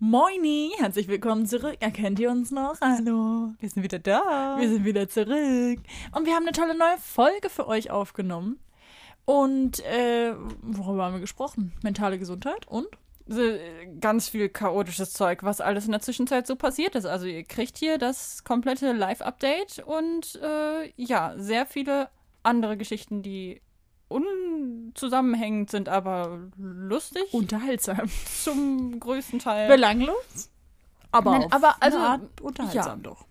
Moini, herzlich willkommen zurück. Erkennt ihr uns noch? Hallo. Wir sind wieder da. Wir sind wieder zurück. Und wir haben eine tolle neue Folge für euch aufgenommen. Und äh, worüber haben wir gesprochen? Mentale Gesundheit und? Äh, ganz viel chaotisches Zeug, was alles in der Zwischenzeit so passiert ist. Also ihr kriegt hier das komplette Live-Update und äh, ja, sehr viele andere Geschichten, die unzusammenhängend sind, aber lustig. Unterhaltsam. Zum größten Teil. Belanglos. Aber, Nein, aber also- unterhaltsam doch.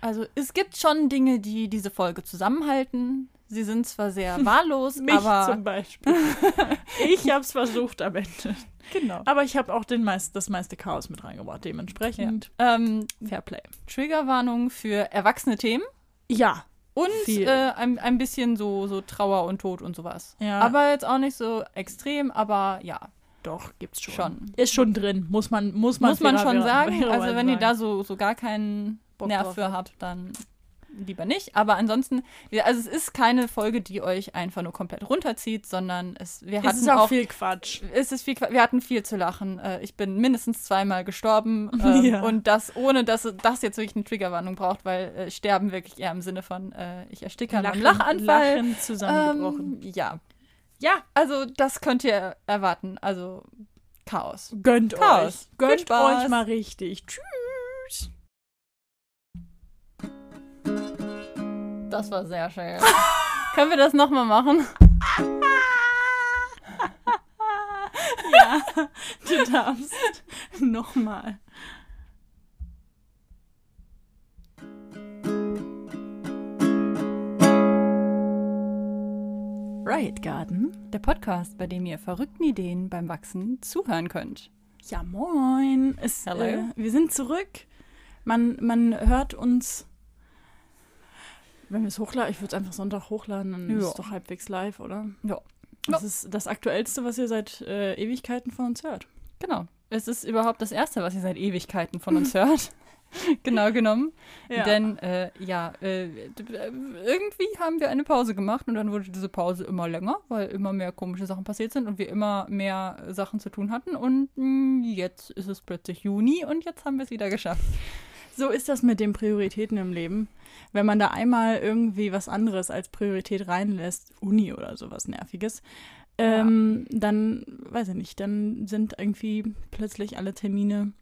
Also es gibt schon Dinge, die diese Folge zusammenhalten. Sie sind zwar sehr wahllos, Mich aber zum Beispiel. ich habe es versucht am Ende. genau. Aber ich habe auch den meist, das meiste Chaos mit reingebracht. Dementsprechend Ähm, Fairplay. Triggerwarnung für erwachsene Themen Ja. Und äh, ein, ein bisschen so, so Trauer und Tod und sowas. Ja. Aber jetzt auch nicht so extrem, aber ja, Doch, gibt's schon. Schon. Ist schon drin, muss man, muss man, muss man schon sagen. Also wenn ihr da sagen. so, so gar keinen Bock Nerv drauf für habt, dann lieber nicht. Aber ansonsten, also es ist keine Folge, die euch einfach nur komplett runterzieht, sondern es, wir Es hatten ist auch, auch viel Quatsch. es ist viel, wir hatten viel zu lachen. Äh, Ich bin mindestens zweimal gestorben ähm, Ja. und das ohne, dass das jetzt wirklich eine Triggerwarnung braucht, weil äh, sterben wirklich eher im Sinne von äh, ich ersticke an einem Lachanfall. Lachen zusammengebrochen. Ähm, ja. Ja, also das könnt ihr erwarten. Also Chaos. Gönnt Chaos. euch. Gönnt euch mal richtig. Tschüss. Das war sehr schön. Können wir das nochmal machen? Ja, du darfst. Nochmal. Riot Garden. Der Podcast, bei dem ihr verrückten Ideen beim Wachsen zuhören könnt. Ja, moin. Es, Hallo. Äh, wir sind zurück. Man, man hört uns. Wenn wir es hochladen, ich würde es einfach Sonntag hochladen, dann ist Ja. es doch halbwegs live, oder? Ja. Das ist das Aktuellste, was ihr seit äh, Ewigkeiten von uns hört. Genau. Es ist überhaupt das Erste, was ihr seit Ewigkeiten von uns hört. genau genommen. Denn, äh, ja, äh, äh, irgendwie haben wir eine Pause gemacht und dann wurde diese Pause immer länger, weil immer mehr komische Sachen passiert sind und wir immer mehr Sachen zu tun hatten. Und mh, jetzt ist es plötzlich Juni und jetzt haben wir es wieder geschafft. So ist das mit den Prioritäten im Leben. Wenn man da einmal irgendwie was anderes als Priorität reinlässt, Uni oder sowas Nerviges, ähm, dann, weiß ich nicht, dann sind irgendwie plötzlich alle Termine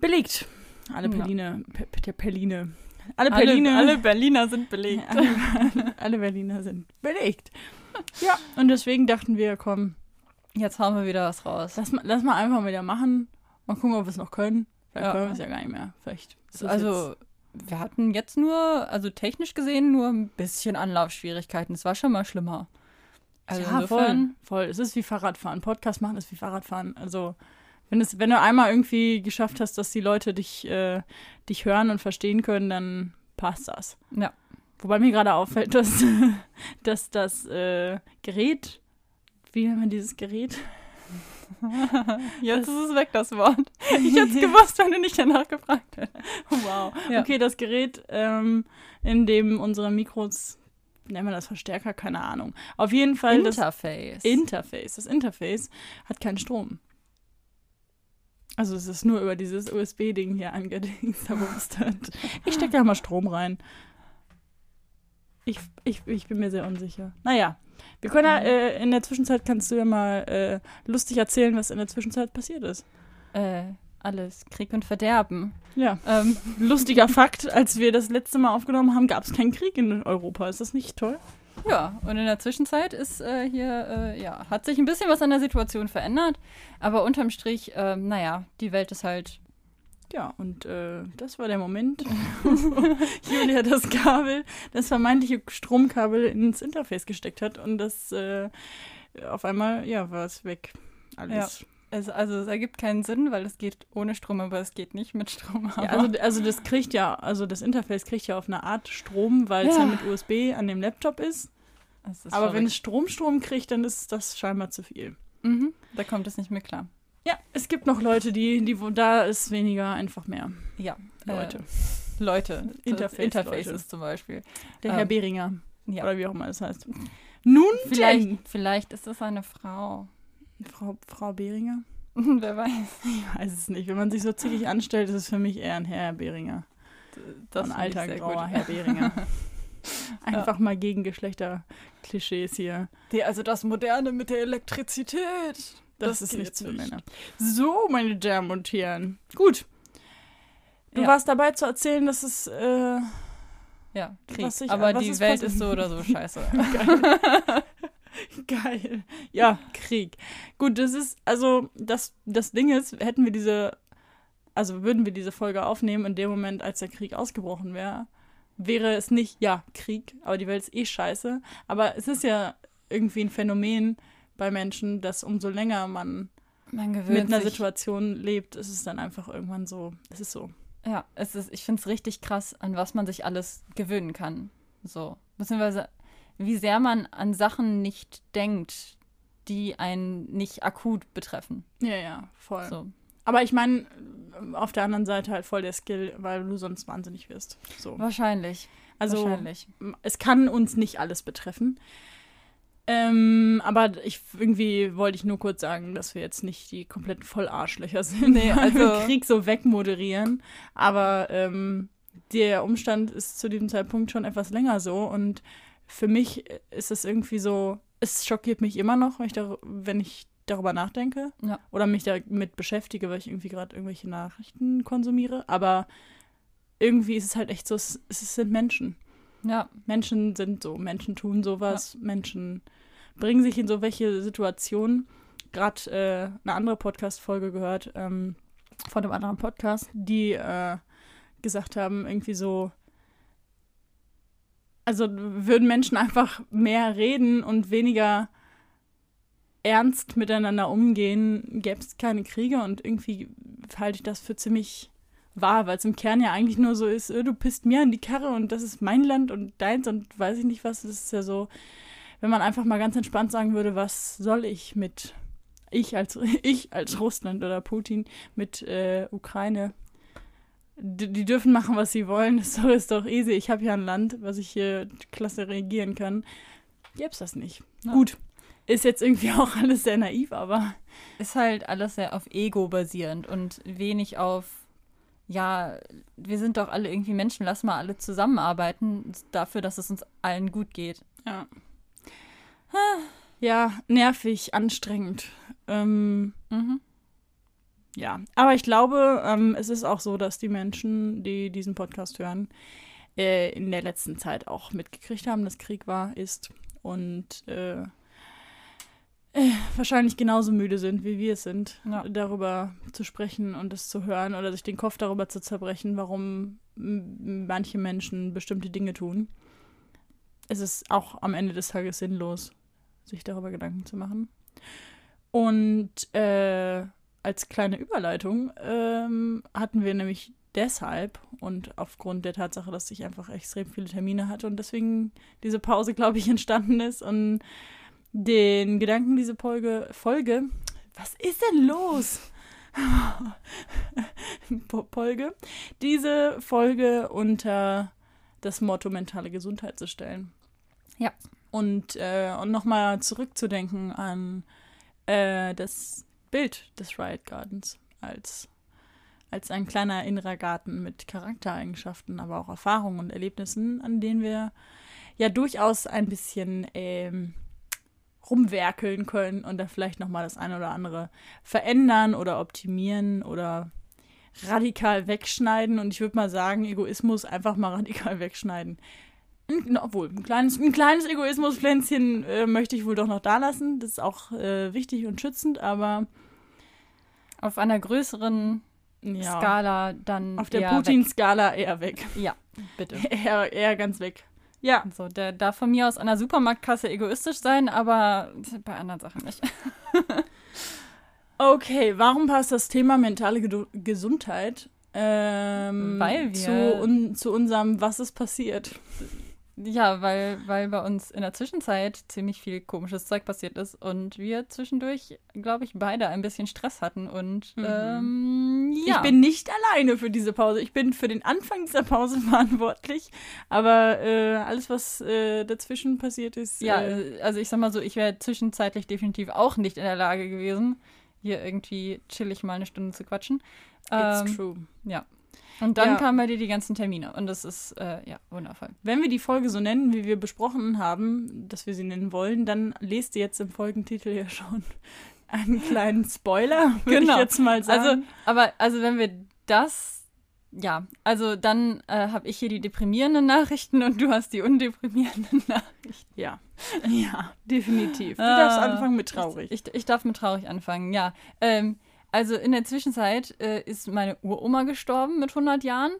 belegt. Alle Ja. Perline, Pe Pe Perline. Alle Alle, alle Berliner sind belegt. alle, alle Berliner sind belegt. Ja, und deswegen dachten wir, komm, Jetzt hauen wir wieder was raus. lass mal, lass mal einfach wieder machen. Mal gucken, ob wir es noch können. Ja. können wir es ja gar nicht mehr. Vielleicht. Also, wir hatten jetzt nur, also technisch gesehen, nur ein bisschen Anlaufschwierigkeiten. Es war schon mal schlimmer. Also ja, voll, voll. Es ist wie Fahrradfahren. Podcast machen ist wie Fahrradfahren. Also, wenn, es, wenn du einmal irgendwie geschafft hast, dass die Leute dich, äh, dich hören und verstehen können, dann passt das. ja. Wobei mir gerade auffällt, dass, dass das äh, Gerät, wie nennt man dieses Gerät? Jetzt ist es weg, das Wort. Ich hätte es gewusst, wenn du nicht danach gefragt hättest. Wow. Ja. Okay, das Gerät, ähm, in dem unsere Mikros, nennen wir das Verstärker, keine Ahnung. Auf jeden Fall das Interface. Interface. Das Interface hat keinen Strom. Also es ist nur über dieses USB-Ding hier angedingstabumstert. Ich stecke da mal Strom rein. Ich, ich, ich bin mir sehr unsicher. Naja, wir können ja, äh, in der Zwischenzeit kannst du ja mal äh, lustig erzählen, was in der Zwischenzeit passiert ist. äh, alles Krieg und Verderben. Ja, Ähm, lustiger Fakt, als wir das letzte Mal aufgenommen haben, gab es keinen Krieg in Europa. Ist das nicht toll? ja, und in der Zwischenzeit ist äh, hier, äh, ja, hat sich ein bisschen was an der Situation verändert. Aber unterm Strich, ähm, naja, die Welt ist halt Ja, und äh, das war der Moment, wo Julia das Kabel, das vermeintliche Stromkabel ins Interface gesteckt hat und das äh, auf einmal, ja, war es weg. Alles. Es, also es ergibt keinen Sinn, weil es geht ohne Strom, aber es geht nicht mit Strom. Ja, also, also das kriegt ja, also das Interface kriegt ja auf eine Art Strom, weil es Ja. ja mit USB an dem Laptop ist. ist Aber wenn verrückt. es Strom Strom kriegt, dann ist das scheinbar zu viel. mhm, da kommt es nicht mehr klar. Ja, es gibt noch Leute, die, die wo da ist weniger einfach mehr. Ja, Leute. Äh, Leute. Interface- Interfaces Leute. zum Beispiel. Der ähm, Herr Behringer. Ja. Oder wie auch immer das heißt. Nun Vielleicht, denn, vielleicht ist es eine Frau. Frau, Frau Behringer. Wer weiß. Ich weiß es nicht. Wenn man sich so zickig anstellt, ist es für mich eher ein Herr Beringer. Das ein alter grauer gut. Herr Beringer. Einfach mal gegen Geschlechterklischees hier. Die, also das Moderne mit der Elektrizität. Das, Das ist nichts für nicht. Männer. So, meine Damen und Herren. Gut. Du Ja. warst dabei zu erzählen, dass es. Äh, Ja, Krieg. Ich- Aber die Welt ist so oder so scheiße. Geil. Ja, Krieg. Gut, das ist, also, das, das Ding ist, hätten wir diese, also würden wir diese Folge aufnehmen in dem Moment, als der Krieg ausgebrochen wäre, wäre es nicht, ja, Krieg, aber die Welt ist eh scheiße. Aber es ist ja irgendwie ein Phänomen bei Menschen, dass umso länger man Man mit einer sich. Situation lebt, ist es dann einfach irgendwann so, es ist so. Ja, es ist, ich finde es richtig krass, an was man sich alles gewöhnen kann. So. Beziehungsweise, wie sehr man an Sachen nicht denkt, die einen nicht akut betreffen. Ja, ja, voll. So. Aber ich meine, auf der anderen Seite halt voll der Skill, weil du sonst wahnsinnig wirst. So. Wahrscheinlich. Also Wahrscheinlich. es kann uns nicht alles betreffen. Ähm, aber ich irgendwie wollte ich nur kurz sagen, dass wir jetzt nicht die kompletten Vollarschlöcher sind, Nee, also- Krieg so wegmoderieren. Aber ähm, der Umstand ist zu diesem Zeitpunkt schon etwas länger so und für mich ist es irgendwie so, es schockiert mich immer noch, wenn ich, dar wenn ich darüber nachdenke Ja. oder mich damit beschäftige, weil ich irgendwie gerade irgendwelche Nachrichten konsumiere. Aber irgendwie ist es halt echt so, es, es sind Menschen. Ja, Menschen sind so, Menschen tun sowas, Menschen bringen sich in so welche Situationen. Gerade äh, eine andere Podcast-Folge gehört ähm, von einem anderen Podcast, die äh, gesagt haben, irgendwie so, also würden Menschen einfach mehr reden und weniger ernst miteinander umgehen, gäbe es keine Kriege und irgendwie halte ich das für ziemlich wahr, weil es im Kern ja eigentlich nur so ist, äh, du pisst mir an die Karre und das ist mein Land und deins und weiß ich nicht was. Das ist ja so, wenn man einfach mal ganz entspannt sagen würde, was soll ich mit ich als ich als Russland oder Putin mit äh, Ukraine. Die, die dürfen machen, was sie wollen. Das ist doch, ist doch easy. Ich habe ja ein Land, was ich hier klasse regieren kann. Gäb's das nicht. Ja. Gut. Ist jetzt irgendwie auch alles sehr naiv, aber ist halt alles sehr auf Ego basierend und wenig auf, ja, wir sind doch alle irgendwie Menschen, lass mal alle zusammenarbeiten dafür, dass es uns allen gut geht. Ja. Ja, nervig, anstrengend. Ähm, Mhm. ja, aber ich glaube, ähm, es ist auch so, dass die Menschen, die diesen Podcast hören, äh, in der letzten Zeit auch mitgekriegt haben, dass Krieg war, ist und äh, äh, wahrscheinlich genauso müde sind, wie wir es sind, Ja. darüber zu sprechen und es zu hören oder sich den Kopf darüber zu zerbrechen, warum manche Menschen bestimmte Dinge tun. Es ist auch am Ende des Tages sinnlos, sich darüber Gedanken zu machen. Und äh, als kleine Überleitung ähm, hatten wir nämlich deshalb und aufgrund der Tatsache, dass ich einfach extrem viele Termine hatte und deswegen diese Pause, glaube ich, entstanden ist und den Gedanken, diese Folge, Folge, was ist denn los? Folge, diese Folge unter das Motto mentale Gesundheit zu stellen. Ja. Und, äh, und nochmal zurückzudenken an äh, das Bild des Riot Gardens als, als ein kleiner innerer Garten mit Charaktereigenschaften, aber auch Erfahrungen und Erlebnissen, an denen wir ja durchaus ein bisschen ähm, rumwerkeln können und da vielleicht nochmal das eine oder andere verändern oder optimieren oder radikal wegschneiden. Und ich würde mal sagen, Egoismus einfach mal radikal wegschneiden. Obwohl, ein kleines, ein kleines Egoismuspflänzchen äh, möchte ich wohl doch noch da lassen. Das ist auch äh, wichtig und schützend, aber Auf einer größeren ja, Skala dann auf der Putin-Skala eher weg. Weg. Ja, bitte. eher, eher ganz weg. Ja, So, der darf von mir aus an der Supermarktkasse egoistisch sein, aber bei anderen Sachen nicht. okay. Warum passt das Thema mentale Gedu Gesundheit ähm, Weil wir- zu, un zu unserem Was ist passiert? Ja, weil, weil bei uns in der Zwischenzeit ziemlich viel komisches Zeug passiert ist und wir zwischendurch, glaube ich, beide ein bisschen Stress hatten und Mhm. ähm, ja. Ich bin nicht alleine für diese Pause. Ich bin für den Anfang dieser Pause verantwortlich. Aber äh, alles, was äh, dazwischen passiert ist, ja, äh, also ich sag mal so, ich wäre zwischenzeitlich definitiv auch nicht in der Lage gewesen, hier irgendwie chillig mal eine Stunde zu quatschen. It's Ähm, true. ja. Und dann Ja. kamen bei dir die ganzen Termine und das ist, äh, ja, wundervoll. Wenn wir die Folge so nennen, wie wir besprochen haben, dass wir sie nennen wollen, dann lest ihr jetzt im Folgentitel ja schon einen kleinen Spoiler, würde Genau. ich jetzt mal sagen. Also, aber, also wenn wir das, ja, also dann äh, habe ich hier die deprimierenden Nachrichten und du hast die undeprimierenden Nachrichten. ja. Ja, definitiv. Du Ah, darfst anfangen mit traurig. Ich, ich, ich darf mit traurig anfangen, ja. Ähm, also in der Zwischenzeit äh, ist meine Uroma gestorben mit 100 Jahren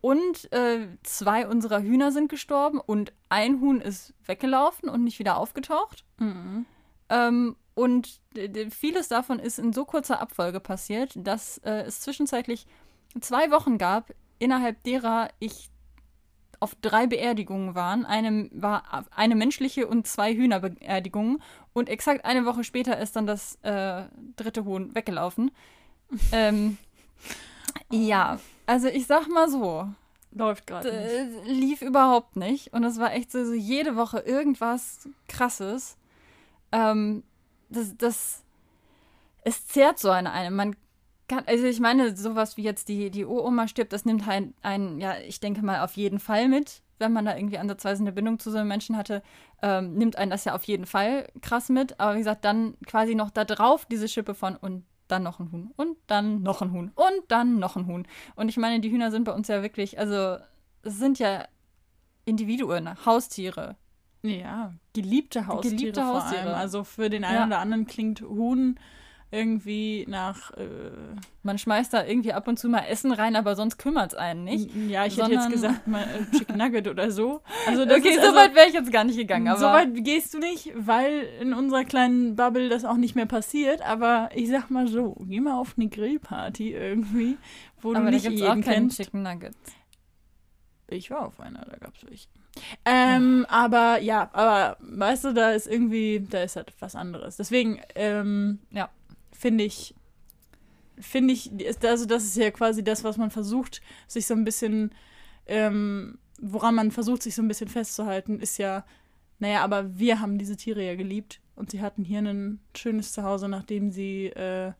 und äh, zwei unserer Hühner sind gestorben und ein Huhn ist weggelaufen und nicht wieder aufgetaucht. Mhm. Ähm, und vieles davon ist in so kurzer Abfolge passiert, dass äh, es zwischenzeitlich zwei Wochen gab, innerhalb derer ich auf drei Beerdigungen waren. Eine war eine menschliche und zwei Hühnerbeerdigungen. Und exakt eine Woche später ist dann das äh, dritte Huhn weggelaufen. ähm, ja, also ich sag mal so, Läuft gerade lief überhaupt nicht. Und es war echt so, so jede Woche irgendwas Krasses. Ähm, das, das, es zehrt so an einem. Man also ich meine, sowas wie jetzt die, die Uroma stirbt, das nimmt halt einen, ja, ich denke mal, auf jeden Fall mit. Wenn man da irgendwie ansatzweise eine Bindung zu so einem Menschen hatte, ähm, nimmt einen das ja auf jeden Fall krass mit. Aber wie gesagt, dann quasi noch da drauf diese Schippe von und dann noch ein Huhn und dann noch ein Huhn und dann noch ein Huhn. Und ich meine, die Hühner sind bei uns ja wirklich, also es sind ja Individuen, Haustiere. Ja, geliebte Haustiere, Geliebte vor Haustiere. allem. Also für den einen Ja. oder anderen klingt Huhn irgendwie nach. Äh, Man schmeißt da irgendwie ab und zu mal Essen rein, aber sonst kümmert es einen nicht. Ja, ich hätte jetzt gesagt, mal äh, Chicken Nugget oder so. Also das okay, ist so also, weit wäre ich jetzt gar nicht gegangen, aber so weit gehst du nicht, weil in unserer kleinen Bubble das auch nicht mehr passiert. Aber ich sag mal so, geh mal auf eine Grillparty irgendwie, wo aber du da nicht gibt's jeden auch keinen kennst. Chicken Nuggets. Ich war auf einer, da gab's welche. Ähm, aber ja, aber weißt du, da ist irgendwie, da ist halt was anderes. Deswegen, ähm, Ja. Finde ich, finde ich, ist- also das ist ja quasi das, was man versucht, sich so ein bisschen, ähm, woran man versucht, sich so ein bisschen festzuhalten, ist ja, naja, aber wir haben diese Tiere ja geliebt und sie hatten hier ein schönes Zuhause, nachdem sie äh,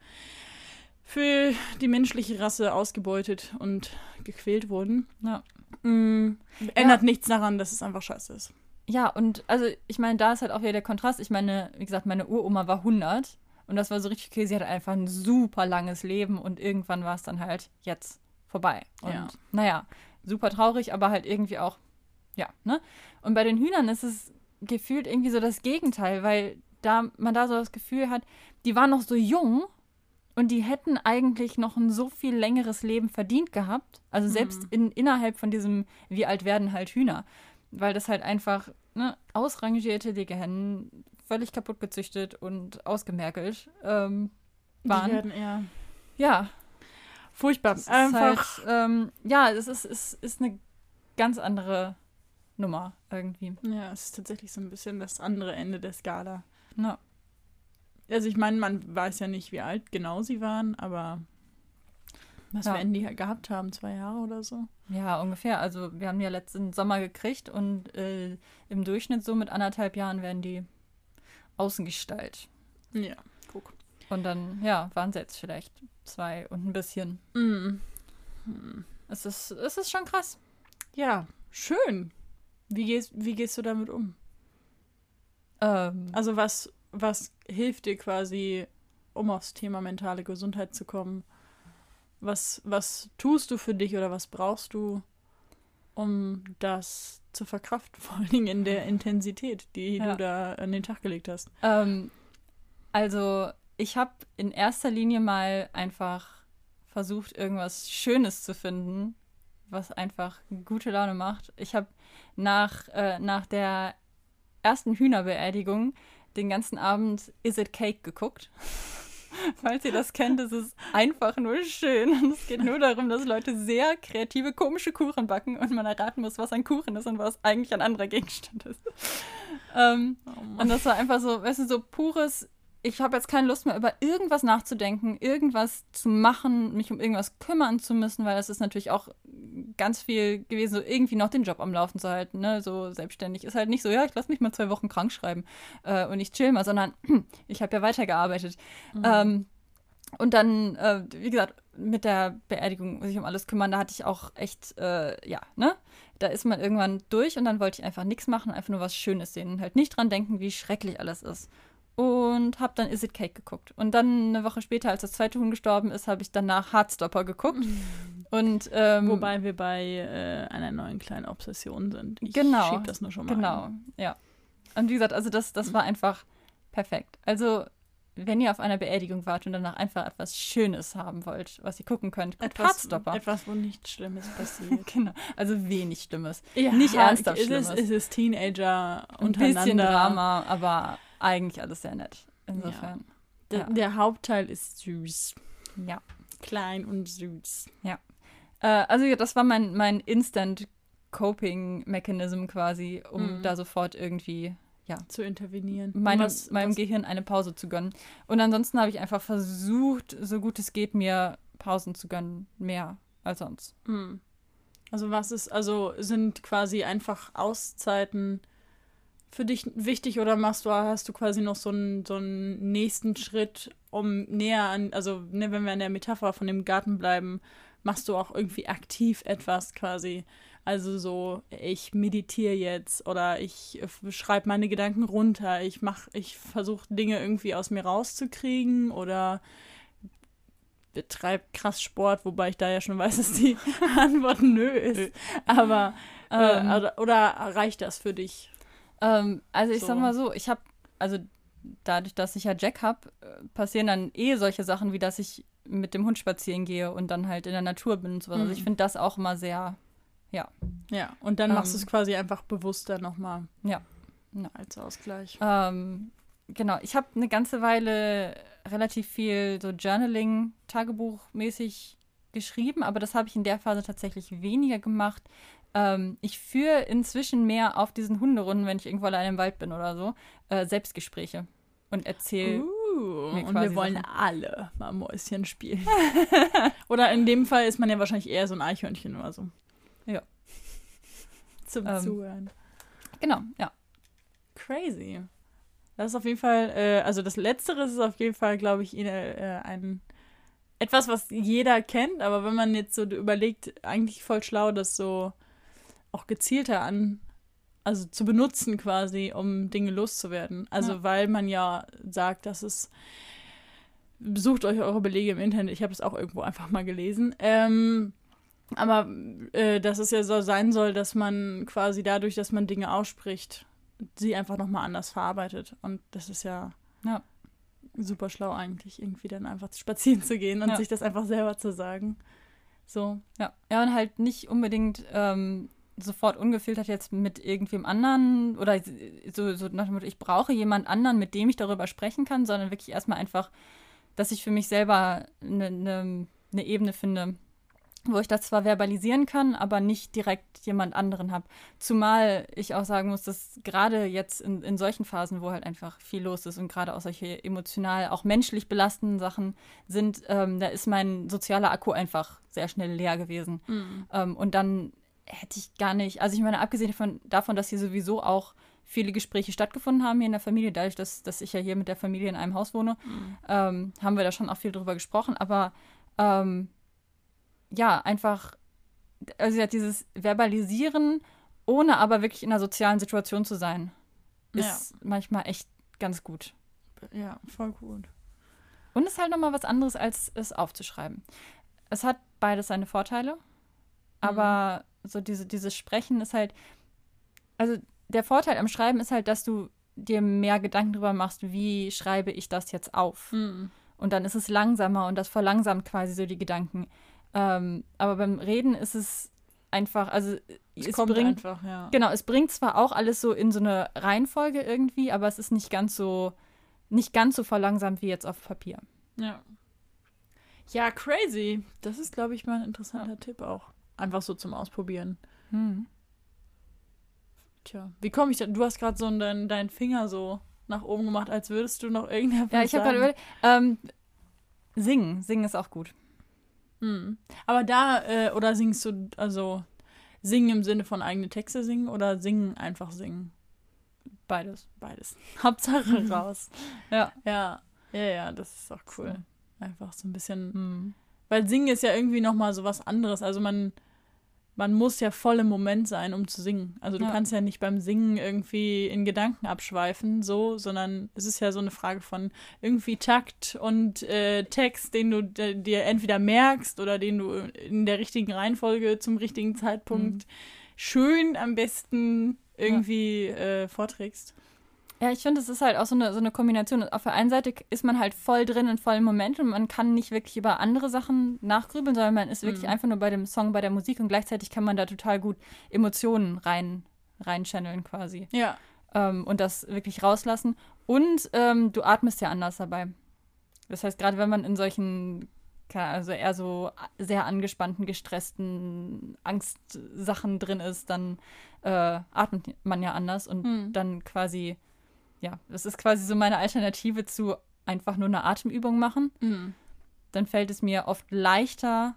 für die menschliche Rasse ausgebeutet und gequält wurden. Ja. Mm, ändert nichts daran, dass es einfach scheiße ist. Ja, und also ich meine, da ist halt auch wieder der Kontrast. Ich meine, wie gesagt, meine Uroma war 100 und das war so richtig okay. Sie hatte einfach ein super langes Leben und irgendwann war es dann halt jetzt vorbei. Und Ja. naja, super traurig, aber halt irgendwie auch, ja, ne? Und bei den Hühnern ist es gefühlt irgendwie so das Gegenteil, weil da man da so das Gefühl hat, die waren noch so jung und die hätten eigentlich noch ein so viel längeres Leben verdient gehabt. Also selbst in, innerhalb von diesem, wie alt werden halt Hühner. Weil das halt einfach ne, ausrangierte Legehennen, völlig kaputt gezüchtet und ausgemerkelt ähm, Die waren. werden eher Ja, furchtbar. ist Einfach. Halt, ähm, ja, es ist, es ist eine ganz andere Nummer irgendwie. ja, es ist tatsächlich so ein bisschen das andere Ende der Skala. Ja. Also ich meine, man weiß ja nicht, wie alt genau sie waren, aber was Ja. werden die gehabt haben? Zwei Jahre oder so? Ja, ungefähr. Also wir haben ja letzten Sommer gekriegt und äh, im Durchschnitt so mit anderthalb Jahren werden die Außengestalt. Ja, guck. Und dann, ja, waren sie jetzt vielleicht zwei und ein bisschen. Mm. Es ist, es ist schon krass. Ja, schön. Wie gehst, wie gehst du damit um? Ähm, Also was, was hilft dir quasi, um aufs Thema mentale Gesundheit zu kommen? Was, was tust du für dich oder was brauchst du, um das zu verkraften, vor allen Dingen in der Intensität, die Ja. du da an den Tag gelegt hast? Ähm, also, ich habe in erster Linie mal einfach versucht, irgendwas Schönes zu finden, was einfach gute Laune macht. Ich habe nach, äh, nach der ersten Hühnerbeerdigung den ganzen Abend Is It Cake geguckt. Falls ihr das kennt, es ist einfach nur schön. Und es geht nur darum, dass Leute sehr kreative, komische Kuchen backen und man erraten muss, was ein Kuchen ist und was eigentlich ein anderer Gegenstand ist. ähm, und das war einfach so, weißt du, so pures, ich habe jetzt keine Lust mehr über irgendwas nachzudenken, irgendwas zu machen, mich um irgendwas kümmern zu müssen, weil das ist natürlich auch ganz viel gewesen, so irgendwie noch den Job am Laufen zu halten, ne? So selbstständig ist halt nicht so, ja, ich lasse mich mal zwei Wochen krank schreiben äh, und ich chill mal, sondern ich habe ja weitergearbeitet. Ähm, Und dann, äh, wie gesagt, mit der Beerdigung sich um alles kümmern, da hatte ich auch echt, äh, ja, ne? Da ist man irgendwann durch und dann wollte ich einfach nichts machen, einfach nur was Schönes sehen und halt nicht dran denken, wie schrecklich alles ist. Und hab dann Is It Cake geguckt. Und dann eine Woche später, als das zweite Huhn gestorben ist, habe ich danach Heartstopper geguckt. Und, ähm, Wobei wir bei äh, einer neuen kleinen Obsession sind. Ich Genau, schieb das nur schon mal Genau, ein. ja. Und wie gesagt, also das, das war einfach perfekt. Also, wenn ihr auf einer Beerdigung wart und danach einfach etwas Schönes haben wollt, was ihr gucken könnt, guckt Etwas, Heartstopper. etwas, wo nichts Schlimmes passiert. Genau, also wenig Schlimmes. Ja, Nicht ernsthaft es ist, Schlimmes. es ist Teenager Ein untereinander. bisschen Drama, aber eigentlich alles sehr nett. Insofern, Der, Ja. der Hauptteil ist süß. ja. Klein und süß. Äh, also ja, das war mein, mein Instant Coping Mechanism quasi, um Mhm. da sofort irgendwie Zu intervenieren. meinem, Was- meinem was- Gehirn eine Pause zu gönnen. Und ansonsten habe ich einfach versucht, so gut es geht, mir Pausen zu gönnen. Mehr als sonst. Hm. Also was ist, also sind quasi einfach Auszeiten für dich wichtig oder machst du, hast du quasi noch so einen, so einen nächsten Schritt, um näher an, also ne, wenn wir in der Metapher von dem Garten bleiben, machst du auch irgendwie aktiv etwas quasi. Also so, ich meditiere jetzt oder ich schreibe meine Gedanken runter, ich mach, ich versuche Dinge irgendwie aus mir rauszukriegen oder betreibt krass Sport, wobei ich da ja schon weiß, dass die Antwort nö ist. Aber Ähm. äh, oder, oder reicht das für dich? Ähm, also ich So. sag mal so, ich habe, also dadurch, dass ich ja Jack habe, passieren dann eh solche Sachen, wie dass ich mit dem Hund spazieren gehe und dann halt in der Natur bin und sowas. Also ich Mhm. finde das auch immer sehr, Ja, und dann machst du Ähm. es quasi einfach bewusster nochmal. Ja. Ja. Als Ausgleich. ähm, genau. Ich habe eine ganze Weile relativ viel so Journaling, Tagebuchmäßig geschrieben, aber das habe ich in der Phase tatsächlich weniger gemacht. Ähm, ich führe inzwischen mehr auf diesen Hunderunden, wenn ich irgendwo allein im Wald bin oder so, äh, Selbstgespräche und erzähle. Uh, und wir wollen Sachen. alle mal Mäuschen spielen. oder in dem Fall ist man ja wahrscheinlich eher so ein Eichhörnchen oder so. Ja. Zum Ähm. Zuhören. Genau, ja. Crazy. Das ist auf jeden Fall, äh, also das Letztere ist auf jeden Fall, glaube ich, äh, ein etwas, was jeder kennt, aber wenn man jetzt so überlegt, eigentlich voll schlau, das so auch gezielter an, also zu benutzen quasi, um Dinge loszuwerden. Also Ja. weil man ja sagt, dass es sucht euch eure Belege im Internet. Ich habe es auch irgendwo einfach mal gelesen. Ähm, aber äh, dass es ja so sein soll, dass man quasi dadurch, dass man Dinge ausspricht, sie einfach nochmal anders verarbeitet. Und das ist ja, Ja. super schlau eigentlich, irgendwie dann einfach spazieren zu gehen und Ja. sich das einfach selber zu sagen. So. Ja, ja und halt nicht unbedingt ähm, sofort ungefiltert jetzt mit irgendwem anderen oder so, so nach dem Motto, ich brauche jemand anderen, mit dem ich darüber sprechen kann, sondern wirklich erstmal einfach, dass ich für mich selber eine ne, ne Ebene finde, wo ich das zwar verbalisieren kann, aber nicht direkt jemand anderen habe. Zumal ich auch sagen muss, dass gerade jetzt in, in solchen Phasen, wo halt einfach viel los ist und gerade auch solche emotional, auch menschlich belastenden Sachen sind, ähm, da ist mein sozialer Akku einfach sehr schnell leer gewesen. Ähm, und dann hätte ich gar nicht, also ich meine, abgesehen davon, davon, dass hier sowieso auch viele Gespräche stattgefunden haben hier in der Familie, dadurch, dass, dass ich ja hier mit der Familie in einem Haus wohne, ähm, haben wir da schon auch viel drüber gesprochen. Aber ähm, ja, einfach, also ja, dieses Verbalisieren, ohne aber wirklich in einer sozialen Situation zu sein, ist manchmal echt ganz gut. Ja, voll gut. Und es ist halt nochmal was anderes, als es aufzuschreiben. Es hat beides seine Vorteile, aber so diese, dieses Sprechen ist halt, also der Vorteil am Schreiben ist halt, dass du dir mehr Gedanken darüber machst, wie schreibe ich das jetzt auf. Mhm. Und dann ist es langsamer und das verlangsamt quasi so die Gedanken. Ähm, aber beim Reden ist es einfach, also Es, es, bringt, einfach, ja. genau, es bringt zwar auch alles so in so eine Reihenfolge irgendwie, aber es ist nicht ganz so, nicht ganz so verlangsamt wie jetzt auf Papier. Ja. Ja, crazy. Das ist, glaube ich, mal ein interessanter Tipp auch. Einfach so zum Ausprobieren. Hm. Tja, wie komme ich denn? Du hast gerade so deinen deinen Finger so nach oben gemacht, als würdest du noch irgendetwas Ja, ich habe gerade überlegt, ähm, singen, singen ist auch gut. Hm. Aber da, äh, oder singst du, also singen im Sinne von eigene Texte singen oder singen einfach singen? Beides. Beides. Hauptsache raus. Ja. Ja, ja, ja, das ist auch cool. Einfach so ein bisschen. Mhm. Weil Singen ist ja irgendwie nochmal so was anderes. Also man, man muss ja voll im Moment sein, um zu singen. Also du Ja. kannst ja nicht beim Singen irgendwie in Gedanken abschweifen, so, sondern es ist ja so eine Frage von irgendwie Takt und äh, Text, den du dir entweder merkst oder den du in der richtigen Reihenfolge zum richtigen Zeitpunkt schön am besten irgendwie äh, vorträgst. Ja, ich finde, es ist halt auch so eine, so eine Kombination. Auf der einen Seite ist man halt voll drin in vollem Moment und man kann nicht wirklich über andere Sachen nachgrübeln, sondern man ist wirklich Mhm. einfach nur bei dem Song, bei der Musik und gleichzeitig kann man da total gut Emotionen rein, reinchanneln quasi. Ja. ähm, und das wirklich rauslassen. Und ähm, du atmest ja anders dabei. Das heißt, gerade wenn man in solchen, also eher so sehr angespannten, gestressten Angstsachen drin ist, dann äh, atmet man ja anders und Hm. dann quasi, ja, das ist quasi so meine Alternative zu einfach nur eine Atemübung machen. Mhm. Dann fällt es mir oft leichter,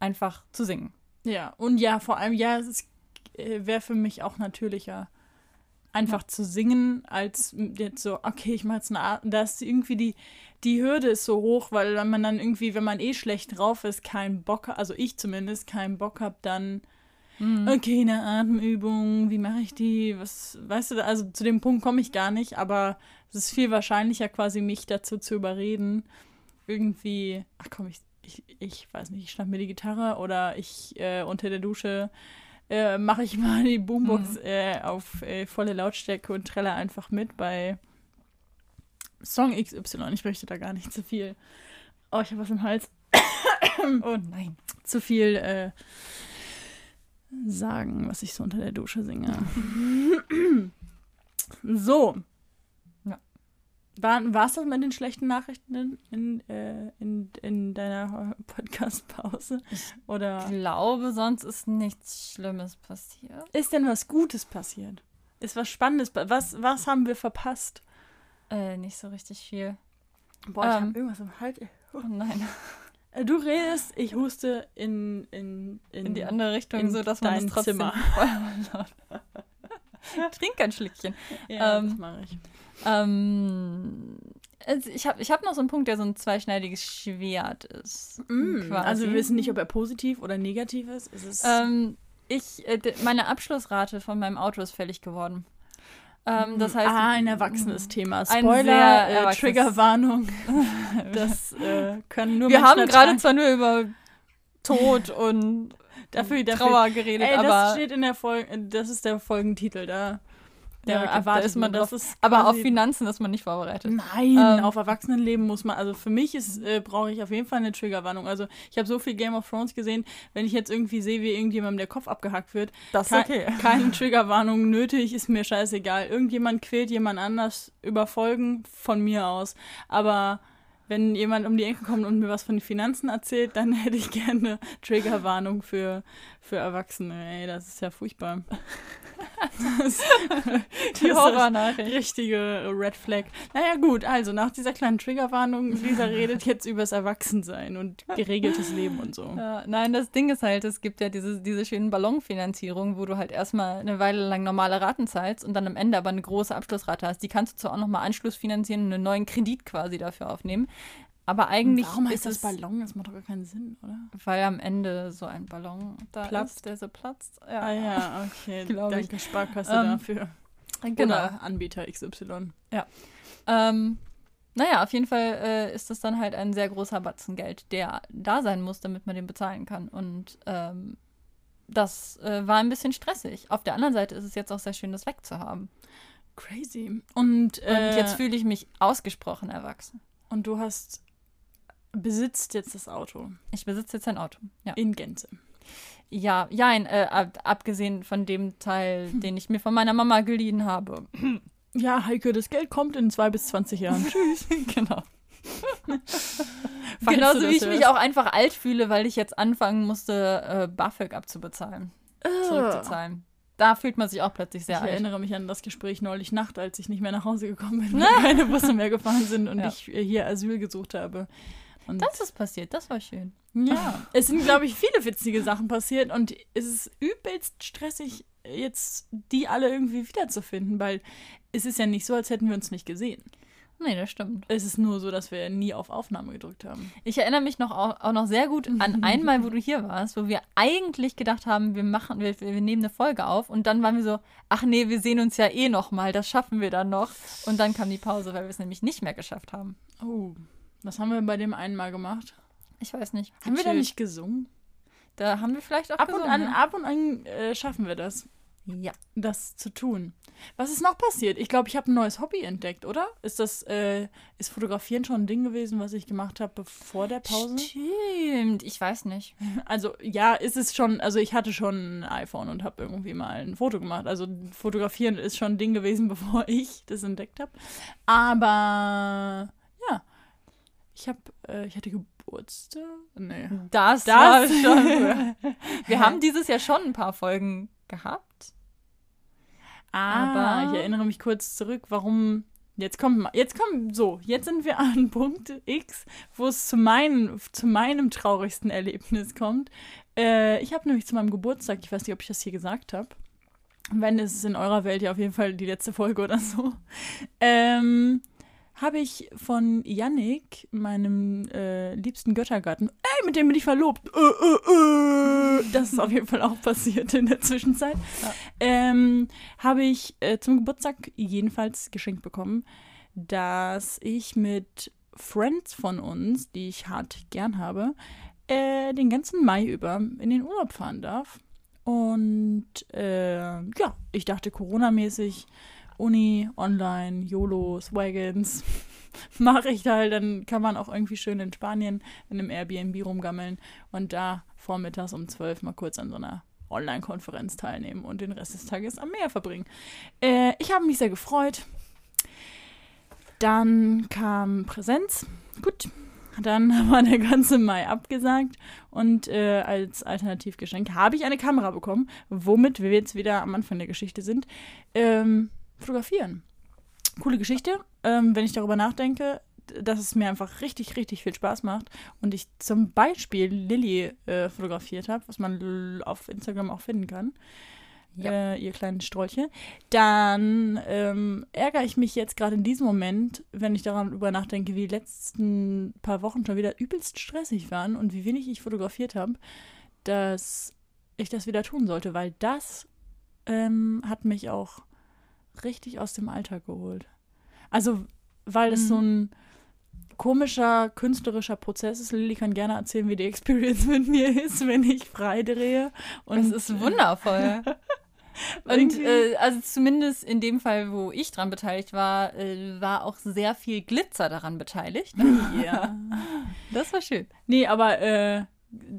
einfach zu singen. Ja, und ja, vor allem, ja, es äh, wäre für mich auch natürlicher, einfach zu singen, als jetzt so, okay, ich mache jetzt eine Art, da ist irgendwie die, die Hürde ist so hoch, weil man dann irgendwie, wenn man eh schlecht drauf ist, keinen Bock, also ich zumindest, keinen Bock habe, dann, okay, eine Atemübung, wie mache ich die, was, weißt du, also zu dem Punkt komme ich gar nicht, aber es ist viel wahrscheinlicher, quasi mich dazu zu überreden, irgendwie, ach komm, ich, ich, ich weiß nicht, ich schnapp mir die Gitarre oder ich äh, unter der Dusche äh, mache ich mal die Boombox äh, auf äh, volle Lautstärke und trelle einfach mit bei Song XY. Ich möchte da gar nicht zu viel. Oh, ich habe was im Hals. Oh nein. Zu viel äh, sagen, was ich so unter der Dusche singe. so. Ja. War es das mit den schlechten Nachrichten in, in, äh, in, in deiner Podcast-Pause? Oder Ich glaube, sonst ist nichts Schlimmes passiert. ist denn was Gutes passiert? Ist was Spannendes? pa- Was, was haben wir verpasst? Äh, nicht so richtig viel. Boah, ich Ähm. hab irgendwas im Hals. Oh nein. Äh, Du redest, ich huste in, in, in, In die andere Richtung, in so dass man es dein trotzdem Zimmer. Trink ein Schlückchen. Ja, Ähm, das mache ich. Ähm, also ich habe ich hab noch so einen Punkt, der so ein zweischneidiges Schwert ist. Mm, also wir wissen nicht, ob er positiv oder negativ ist. ist Ähm, ich, äh, meine Abschlussrate von meinem Auto ist fällig geworden. Ähm, das heißt, ah, ein erwachsenes Thema. Spoiler, äh, Triggerwarnung. Das äh, können nur wir haben gerade zwar nur über Tod und Dafür- dafür- Trauer geredet, Ey, das aber, steht in der Folge, das ist der Folgentitel da. Ja, okay, da erwartet ist man das ist aber auf Finanzen ist man nicht vorbereitet. Nein, Ähm, auf Erwachsenenleben muss man, also für mich ist, äh, brauche ich auf jeden Fall eine Triggerwarnung. Also ich habe so viel Game of Thrones gesehen, wenn ich jetzt irgendwie sehe, wie irgendjemandem der Kopf abgehackt wird, Das Ke keine Triggerwarnung nötig, ist mir scheißegal. Irgendjemand quält jemand anders über Folgen von mir aus. Aber wenn jemand um die Ecke kommt und mir was von den Finanzen erzählt, dann hätte ich gerne Triggerwarnung für, für Erwachsene. Ey, das ist ja furchtbar. Das, Die Horrornachricht. richtige Red Flag. Naja, gut, also nach dieser kleinen Triggerwarnung, Lisa redet jetzt übers Erwachsensein und geregeltes Leben und so. Ja, nein, das Ding ist halt, es gibt ja diese, diese schönen Ballonfinanzierungen, wo du halt erstmal eine Weile lang normale Raten zahlst und dann am Ende aber eine große Abschlussrate hast. Die kannst du zwar auch nochmal Anschluss finanzieren und einen neuen Kredit quasi dafür aufnehmen. Aber eigentlich Warum ist heißt das Ballon? Das macht doch gar keinen Sinn, oder? weil am Ende so ein Ballon da Platzt. ist, der so platzt. Ah ja, okay. Ich. Danke, Sparkasse Ähm, dafür. Genau. Oder Anbieter XY. Ähm, naja, auf jeden Fall äh, ist das dann halt ein sehr großer Batzen Geld, der da sein muss, damit man den bezahlen kann. Und ähm, das äh, war ein bisschen stressig. Auf der anderen Seite ist es jetzt auch sehr schön, das wegzuhaben. Crazy. Und, Und äh, jetzt fühle ich mich ausgesprochen erwachsen. und du hast besitzt jetzt das Auto Ich besitze jetzt ein Auto. Ja, in Gänze. ja, ja äh, ab, abgesehen von dem Teil, den ich mir von meiner Mama geliehen habe. Ja, Heike, das Geld kommt in zwei bis 20 Jahren. Tschüss. genau. Genauso wie ich mich hörst. auch einfach alt fühle, weil ich jetzt anfangen musste, äh, BAföG abzubezahlen, zurückzuzahlen. Da fühlt man sich auch plötzlich sehr ich alt. erinnere mich an das Gespräch neulich Nacht, als ich nicht mehr nach Hause gekommen bin, weil keine Busse mehr gefahren sind und Ja. ich äh, hier Asyl gesucht habe. Und Das ist passiert, das war schön. Ja, es sind, glaube ich, viele witzige Sachen passiert und es ist übelst stressig, jetzt die alle irgendwie wiederzufinden, weil es ist ja nicht so, als hätten wir uns nicht gesehen. Nee, das stimmt. Es ist nur so, dass wir nie auf Aufnahme gedrückt haben. Ich erinnere mich noch auch, noch sehr gut an einmal, wo du hier warst, wo wir eigentlich gedacht haben, wir machen, wir, wir nehmen eine Folge auf und dann waren wir so, ach nee, wir sehen uns ja eh noch mal, das schaffen wir dann noch. Und dann kam die Pause, weil wir es nämlich nicht mehr geschafft haben. Oh, was haben wir bei dem einen Mal gemacht? Ich weiß nicht. Haben wir da nicht gesungen? Da haben wir vielleicht auch Ab und gesungen, an, ne? ab und an äh, schaffen wir das, Ja. das zu tun. Was ist noch passiert? Ich glaube, ich habe ein neues Hobby entdeckt, oder? Ist das, äh, ist Fotografieren schon ein Ding gewesen, was ich gemacht habe vor der Pause? Stimmt, ich weiß nicht. Also ja, ist es schon, also ich hatte schon ein iPhone und habe irgendwie mal ein Foto gemacht. Also fotografieren ist schon ein Ding gewesen, bevor ich das entdeckt habe. Aber ich habe, äh, ich hatte Geburtstag. Nee. Das, Das war schon. wir haben dieses Jahr schon ein paar Folgen gehabt. Ah, Aber- ich erinnere mich kurz zurück, warum. Jetzt kommt, jetzt kommt, so, jetzt sind wir an Punkt X, wo es zu, mein, zu meinem traurigsten Erlebnis kommt. Äh, ich habe nämlich zu meinem Geburtstag, ich weiß nicht, ob ich das hier gesagt habe, wenn es in eurer Welt ja auf jeden Fall die letzte Folge oder so, ähm, habe ich von Yannick, meinem äh, liebsten Göttergatten, ey, mit dem bin ich verlobt. Äh, äh, äh. Das ist auf jeden Fall auch passiert in der Zwischenzeit. Ja. Ähm, habe ich äh, zum Geburtstag jedenfalls geschenkt bekommen, dass ich mit Friends von uns, die ich hart gern habe, äh, den ganzen Mai über in den Urlaub fahren darf. Und ja, ich dachte Corona-mäßig, Uni, online, YOLO, Swagons, mache ich halt, dann kann man auch irgendwie schön in Spanien in einem Airbnb rumgammeln und da vormittags um 12 mal kurz an so einer Online-Konferenz teilnehmen und den Rest des Tages am Meer verbringen. Äh, ich habe mich sehr gefreut. Dann kam Präsenz. Gut. Dann war der ganze Mai abgesagt und äh, als Alternativgeschenk habe ich eine Kamera bekommen, womit wir jetzt wieder am Anfang der Geschichte sind. Ähm, fotografieren. Coole Geschichte, ähm, wenn ich darüber nachdenke, dass es mir einfach richtig, richtig viel Spaß macht und ich zum Beispiel Lilly äh, fotografiert habe, was man auf Instagram auch finden kann Ja. äh, ihr kleinen Strolche, dann ähm, ärgere ich mich jetzt gerade in diesem Moment, wenn ich daran über nachdenke, wie die letzten paar Wochen schon wieder übelst stressig waren und wie wenig ich fotografiert habe, dass ich das wieder tun sollte, weil das ähm, hat mich auch richtig aus dem Alltag geholt. Also, weil es Mhm. so ein komischer künstlerischer Prozess ist. Lilly kann gerne erzählen, wie die Experience mit mir ist, wenn ich frei drehe. Und es ist wundervoll. Und Irgendwie- äh, also zumindest in dem Fall, wo ich dran beteiligt war, äh, war auch sehr viel Glitzer daran beteiligt. ja. Das war schön. Nee, aber äh,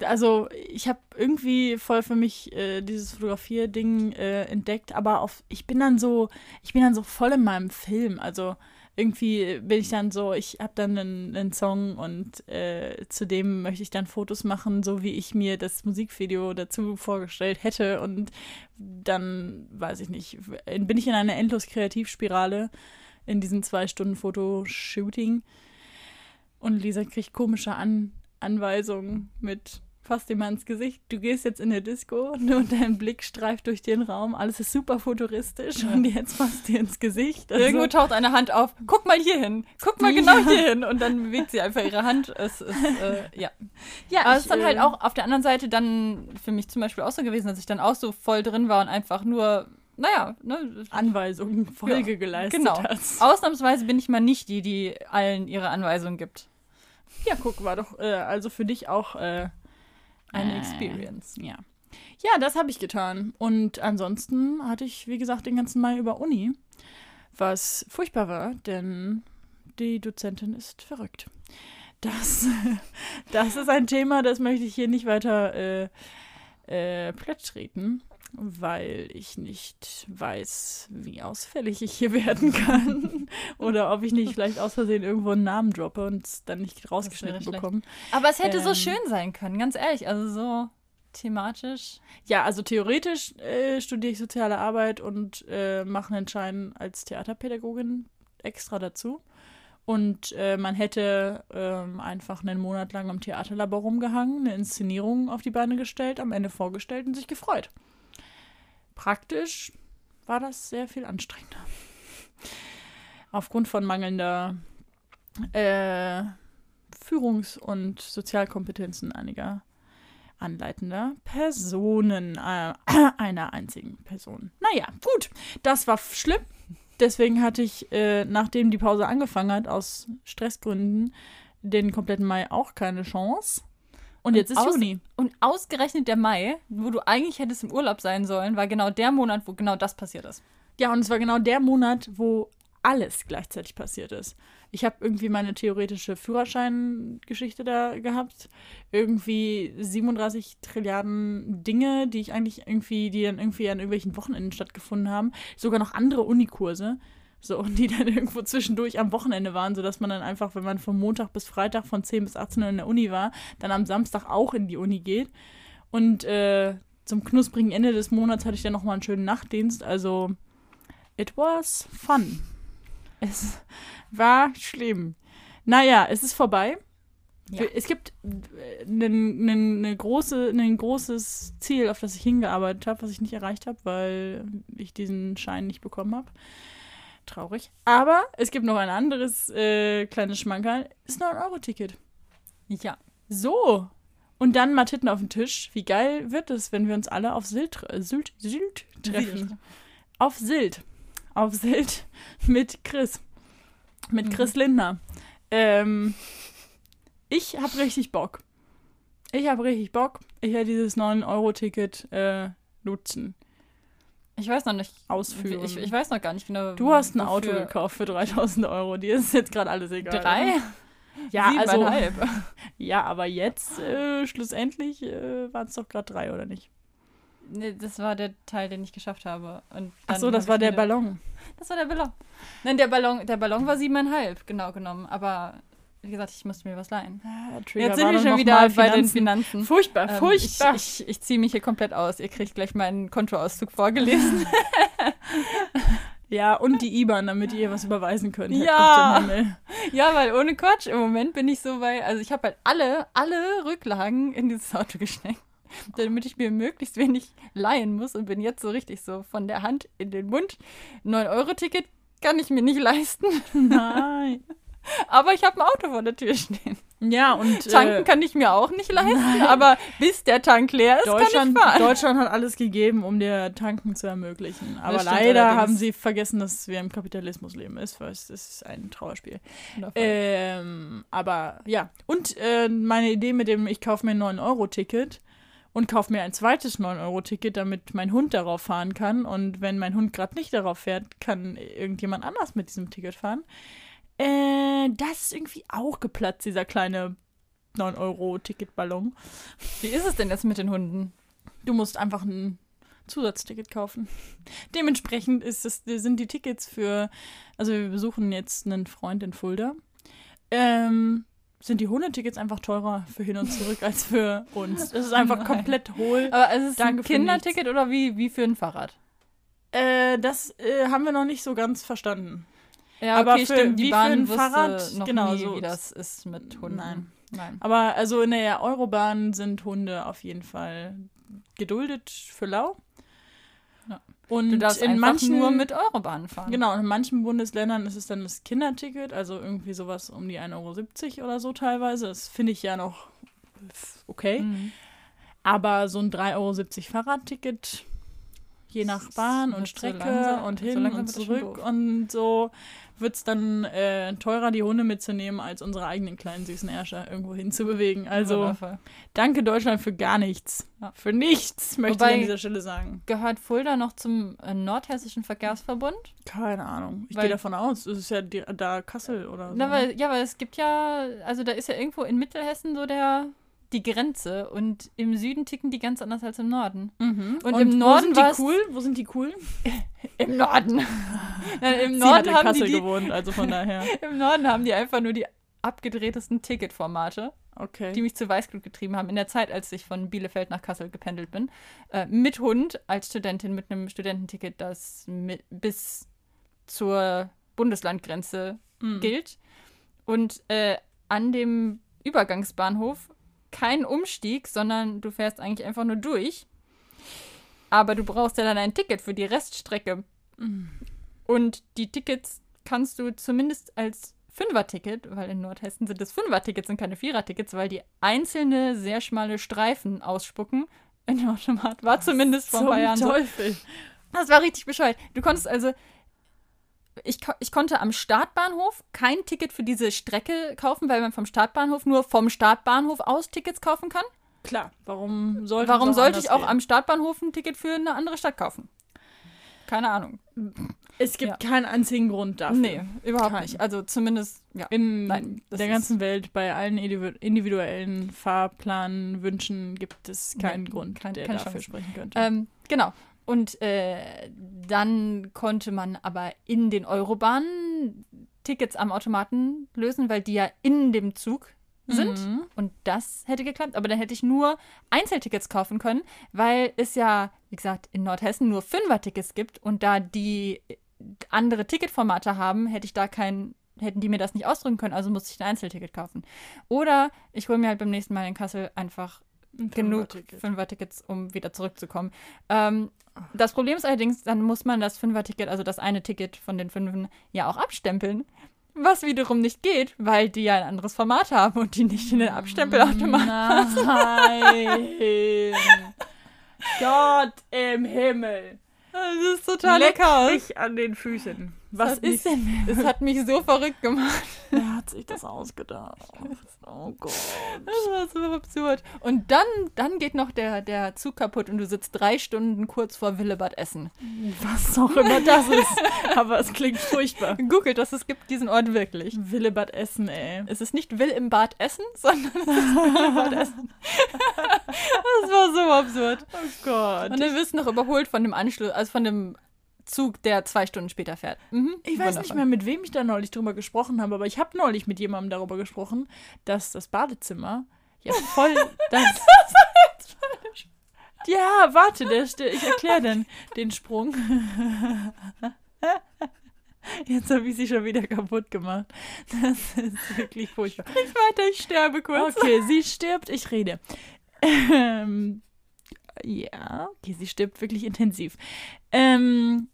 also ich habe irgendwie voll für mich äh, dieses Fotografierding äh, entdeckt, aber auf, ich bin dann so, ich bin dann so voll in meinem Film. Also irgendwie bin ich dann so, ich habe dann einen, einen Song und äh, zu dem möchte ich dann Fotos machen, so wie ich mir das Musikvideo dazu vorgestellt hätte. Und dann, weiß ich nicht, bin ich in einer endlos Kreativspirale in diesem zwei Stunden Fotoshooting. Und Lisa kriegt komische An Anweisungen mit fass dir mal ins Gesicht. Du gehst jetzt in der Disco und dein Blick streift durch den Raum. Alles ist super futuristisch und jetzt fass dir ins Gesicht. Also, Irgendwo taucht eine Hand auf. Guck mal hier hin. Guck mal Ja. genau hier hin. Und dann bewegt sie einfach ihre Hand. Es ist, äh, ja. ja, Aber es ist dann äh, halt auch auf der anderen Seite dann für mich zum Beispiel auch so gewesen, dass ich dann auch so voll drin war und einfach nur, naja, ne, Anweisungen Folge geleistet genau. hast. Ausnahmsweise bin ich mal nicht die, die allen ihre Anweisungen gibt. Ja, guck, war doch äh, also für dich auch äh, Eine äh, Experience. Ja. Ja, das habe ich getan. Und ansonsten hatte ich, wie gesagt, den ganzen Mai über Uni, was furchtbar war, denn die Dozentin ist verrückt. Das, das ist ein Thema, das möchte ich hier nicht weiter äh, äh, plättreten, weil ich nicht weiß, wie ausfällig ich hier werden kann. Oder ob ich nicht vielleicht aus Versehen irgendwo einen Namen droppe und es dann nicht rausgeschnitten bekomme. Aber es hätte so Ähm. schön sein können, ganz ehrlich. Also so thematisch. Ja, also theoretisch äh, studiere ich soziale Arbeit und äh, mache einen Schein als Theaterpädagogin extra dazu. Und äh, man hätte ähm, einfach einen Monat lang am Theaterlabor rumgehangen, eine Inszenierung auf die Beine gestellt, am Ende vorgestellt und sich gefreut. Praktisch war das sehr viel anstrengender. Aufgrund von mangelnder äh, Führungs- und Sozialkompetenzen einiger anleitender Personen, äh, einer einzigen Person. Naja, gut, das war schlimm. Deswegen hatte ich, äh, nachdem die Pause angefangen hat, aus Stressgründen, den kompletten Mai auch keine Chance. Und, jetzt ist aus- Juni. Und ausgerechnet der Mai, wo du eigentlich hättest im Urlaub sein sollen, war genau der Monat, wo genau das passiert ist. Ja, und es war genau der Monat, wo alles gleichzeitig passiert ist. Ich habe irgendwie meine theoretische Führerscheingeschichte da gehabt. Irgendwie 37 Trilliarden Dinge, die ich eigentlich irgendwie, die dann irgendwie an irgendwelchen Wochenenden stattgefunden haben. Sogar noch andere Unikurse. So, die dann irgendwo zwischendurch am Wochenende waren, sodass man dann einfach, wenn man von Montag bis Freitag von 10 bis 18 Uhr in der Uni war, dann am Samstag auch in die Uni geht. Und äh, zum knusprigen Ende des Monats hatte ich dann nochmal einen schönen Nachtdienst. Also, it was fun. Es war schlimm. Naja, es ist vorbei. Ja. Es gibt ein eine große, ein großes Ziel, auf das ich hingearbeitet habe, was ich nicht erreicht habe, weil ich diesen Schein nicht bekommen habe. Traurig. Aber es gibt noch ein anderes äh, kleines Schmankerl. Ist 9-Euro-Ticket. Ja. So. Und dann mal Titten auf den Tisch. Wie geil wird es, wenn wir uns alle auf Sylt, äh, Sylt, Sylt treffen? Auf Sylt. Auf Sylt mit Chris. Mit Mhm. Chris Lindner. Ähm, ich habe richtig Bock. Ich habe richtig Bock. Ich werde dieses 9-Euro-Ticket äh, nutzen. Ich weiß noch nicht. Ausführen. Ich, ich weiß noch gar nicht genau. Du hast ein Auto gekauft für 3000 Euro. Dir ist jetzt gerade alles egal. Drei? Ja, also, ja, aber jetzt, äh, schlussendlich, äh, waren es doch gerade drei, oder nicht? Nee, das war der Teil, den ich geschafft habe. Und Ach so, das war der Ballon. Das war der Ballon. Nein, der Ballon, der Ballon war siebeneinhalb, genau genommen. Aber wie gesagt, ich musste mir was leihen. Jetzt sind wir schon wieder bei den Finanzen. Furchtbar, Ähm, furchtbar. Ich, ich, ich ziehe mich hier komplett aus. Ihr kriegt gleich meinen Kontoauszug vorgelesen. ja, und die IBAN, damit ihr was überweisen könnt. Ja. Ja, weil ohne Quatsch, im Moment bin ich so bei, also ich habe halt alle, alle Rücklagen in dieses Auto gesteckt. Damit ich mir möglichst wenig leihen muss und bin jetzt so richtig so von der Hand in den Mund. 9-Euro-Ticket kann ich mir nicht leisten. Nein. Aber ich habe ein Auto vor der Tür stehen. Ja, und Tanken äh, kann ich mir auch nicht leisten, aber bis der Tank leer ist, Deutschland, kann ich fahren. Deutschland hat alles gegeben, um dir Tanken zu ermöglichen. Aber leider haben sie vergessen, dass wir im Kapitalismus leben. Ist, es ist ein Trauerspiel. Ähm, aber ja. Und äh, meine Idee mit dem, ich kaufe mir ein 9-Euro-Ticket und kaufe mir ein zweites 9-Euro-Ticket, damit mein Hund darauf fahren kann. Und wenn mein Hund gerade nicht darauf fährt, kann irgendjemand anders mit diesem Ticket fahren. Äh, das ist irgendwie auch geplatzt, dieser kleine 9-Euro-Ticketballon. Wie ist es denn jetzt mit den Hunden? Du musst einfach ein Zusatzticket kaufen. Dementsprechend ist es, sind die Tickets für, also wir besuchen jetzt einen Freund in Fulda. Ähm, sind die Hundetickets einfach teurer für hin und zurück als für uns. Das ist einfach Nein. komplett hohl. Aber ist es Danke ein Kinderticket oder wie, wie für ein Fahrrad? Äh, das äh, haben wir noch nicht so ganz verstanden. Ja, Aber okay, für- stimmt. wie Die für Bahn ein wusste Fahrrad, noch genau, nie, so- wie das ist mit Hunden. Nein. Nein. Aber also in der Eurobahn sind Hunde auf jeden Fall geduldet für lau. Ja. Und Du darfst in manchen nur mit Eurobahn fahren. Genau, in manchen Bundesländern ist es dann das Kinderticket, also irgendwie sowas um die 1,70 Euro oder so teilweise. Das finde ich ja noch okay. Mhm. Aber so ein 3,70 Euro Fahrradticket, je nach Bahn und so Strecke langsam- und so hin langsam und zurück und so wird es dann äh, teurer, die Hunde mitzunehmen, als unsere eigenen kleinen süßen Ärsche irgendwo hinzubewegen. Also danke Deutschland für gar nichts. Ja. Für nichts, möchte Wobei- ich an dieser Stelle sagen. Gehört Fulda noch zum äh, Nordhessischen Verkehrsverbund? Keine Ahnung. Ich gehe davon aus, es ist ja die, da Kassel oder so. Na, weil, ja, weil es gibt ja, also da ist ja irgendwo in Mittelhessen so der die Grenze und im Süden ticken die ganz anders als im Norden. Mhm. Und im wo Norden sind die war's- cool? Wo sind die cool? Im Norden. Nein, Im Sie Norden hat in haben Kassel die, die, gewohnt, also von daher. im Norden haben die einfach nur die abgedrehtesten Ticketformate, Okay. die mich zu Weißglut getrieben haben. In der Zeit, als ich von Bielefeld nach Kassel gependelt bin. Äh, mit Hund als Studentin mit einem Studententicket, das mit, bis zur Bundeslandgrenze Mhm. gilt. Und äh, an dem Übergangsbahnhof kein Umstieg, sondern du fährst eigentlich einfach nur durch. Aber du brauchst ja dann ein Ticket für die Reststrecke. Mhm. Und die Tickets kannst du zumindest als Fünfer-Ticket, weil in Nordhessen sind es Fünfer-Tickets und keine Vierer-Tickets, weil die einzelne sehr schmale Streifen ausspucken in dem Automat. War zumindest vor ein paar Jahren so. Teufel. Das war richtig bescheuert. Du konntest also. Ich, ich konnte am Startbahnhof kein Ticket für diese Strecke kaufen, weil man vom Startbahnhof nur vom Startbahnhof aus Tickets kaufen kann. Klar, warum sollte Warum sollte ich auch gehen? am Startbahnhof ein Ticket für eine andere Stadt kaufen? Keine Ahnung. Es gibt Ja. keinen einzigen Grund dafür. Nee, überhaupt Kein. nicht. Also zumindest, ja. In Nein, der ganzen Welt, bei allen individu- individuellen Fahrplanwünschen gibt es keinen Nee, Grund, kein- der keine dafür Chance. sprechen könnte. Ähm, genau. Und äh, dann konnte man aber in den Eurobahnen Tickets am Automaten lösen, weil die ja in dem Zug sind. Mhm. Und das hätte geklappt. Aber dann hätte ich nur Einzeltickets kaufen können, weil es ja, wie gesagt, in Nordhessen nur Fünfer-Tickets gibt. Und da die andere Ticketformate haben, hätte ich da kein, hätten die mir das nicht ausdrücken können. Also musste ich ein Einzelticket kaufen. Oder ich hole mir halt beim nächsten Mal in Kassel einfach Ein genug Fünfer-Ticket. Fünfer-Tickets, um wieder zurückzukommen. Ähm, das Problem ist allerdings, dann muss man das Fünfer-Ticket, also das eine Ticket von den Fünfen, ja auch abstempeln. Was wiederum nicht geht, weil die ja ein anderes Format haben und die nicht in den Abstempelautomaten. Nein. Gott im Himmel. Das ist total Leck lecker. mich an den Füßen. Was ist mich- denn? Es hat mich so verrückt gemacht. Wer hat sich das ausgedacht? Oh Gott. Das war so absurd. Und dann, dann geht noch der, der Zug kaputt und du sitzt drei Stunden kurz vor Willebad Essen. Was auch immer das ist. Aber es klingt furchtbar. Googelt das, es gibt diesen Ort wirklich. Willebad Essen, ey. Es ist nicht Will im Bad Essen, sondern es ist Will im Bad Essen. das war so absurd. Oh Gott. Und dann wirst du noch überholt von dem Anschluss, also von dem Zug, der zwei Stunden später fährt. Mhm, Ich weiß nicht mehr, mit wem ich da neulich drüber gesprochen habe, aber ich habe neulich mit jemandem darüber gesprochen, dass das Badezimmer ja voll das. ja, warte, der, ich erkläre den, den Sprung. Jetzt habe ich sie schon wieder kaputt gemacht. Das ist wirklich furchtbar. Ich weiter, ich sterbe kurz. Okay, sie stirbt, ich rede. Ähm, ja, okay, sie stirbt wirklich intensiv. Ähm,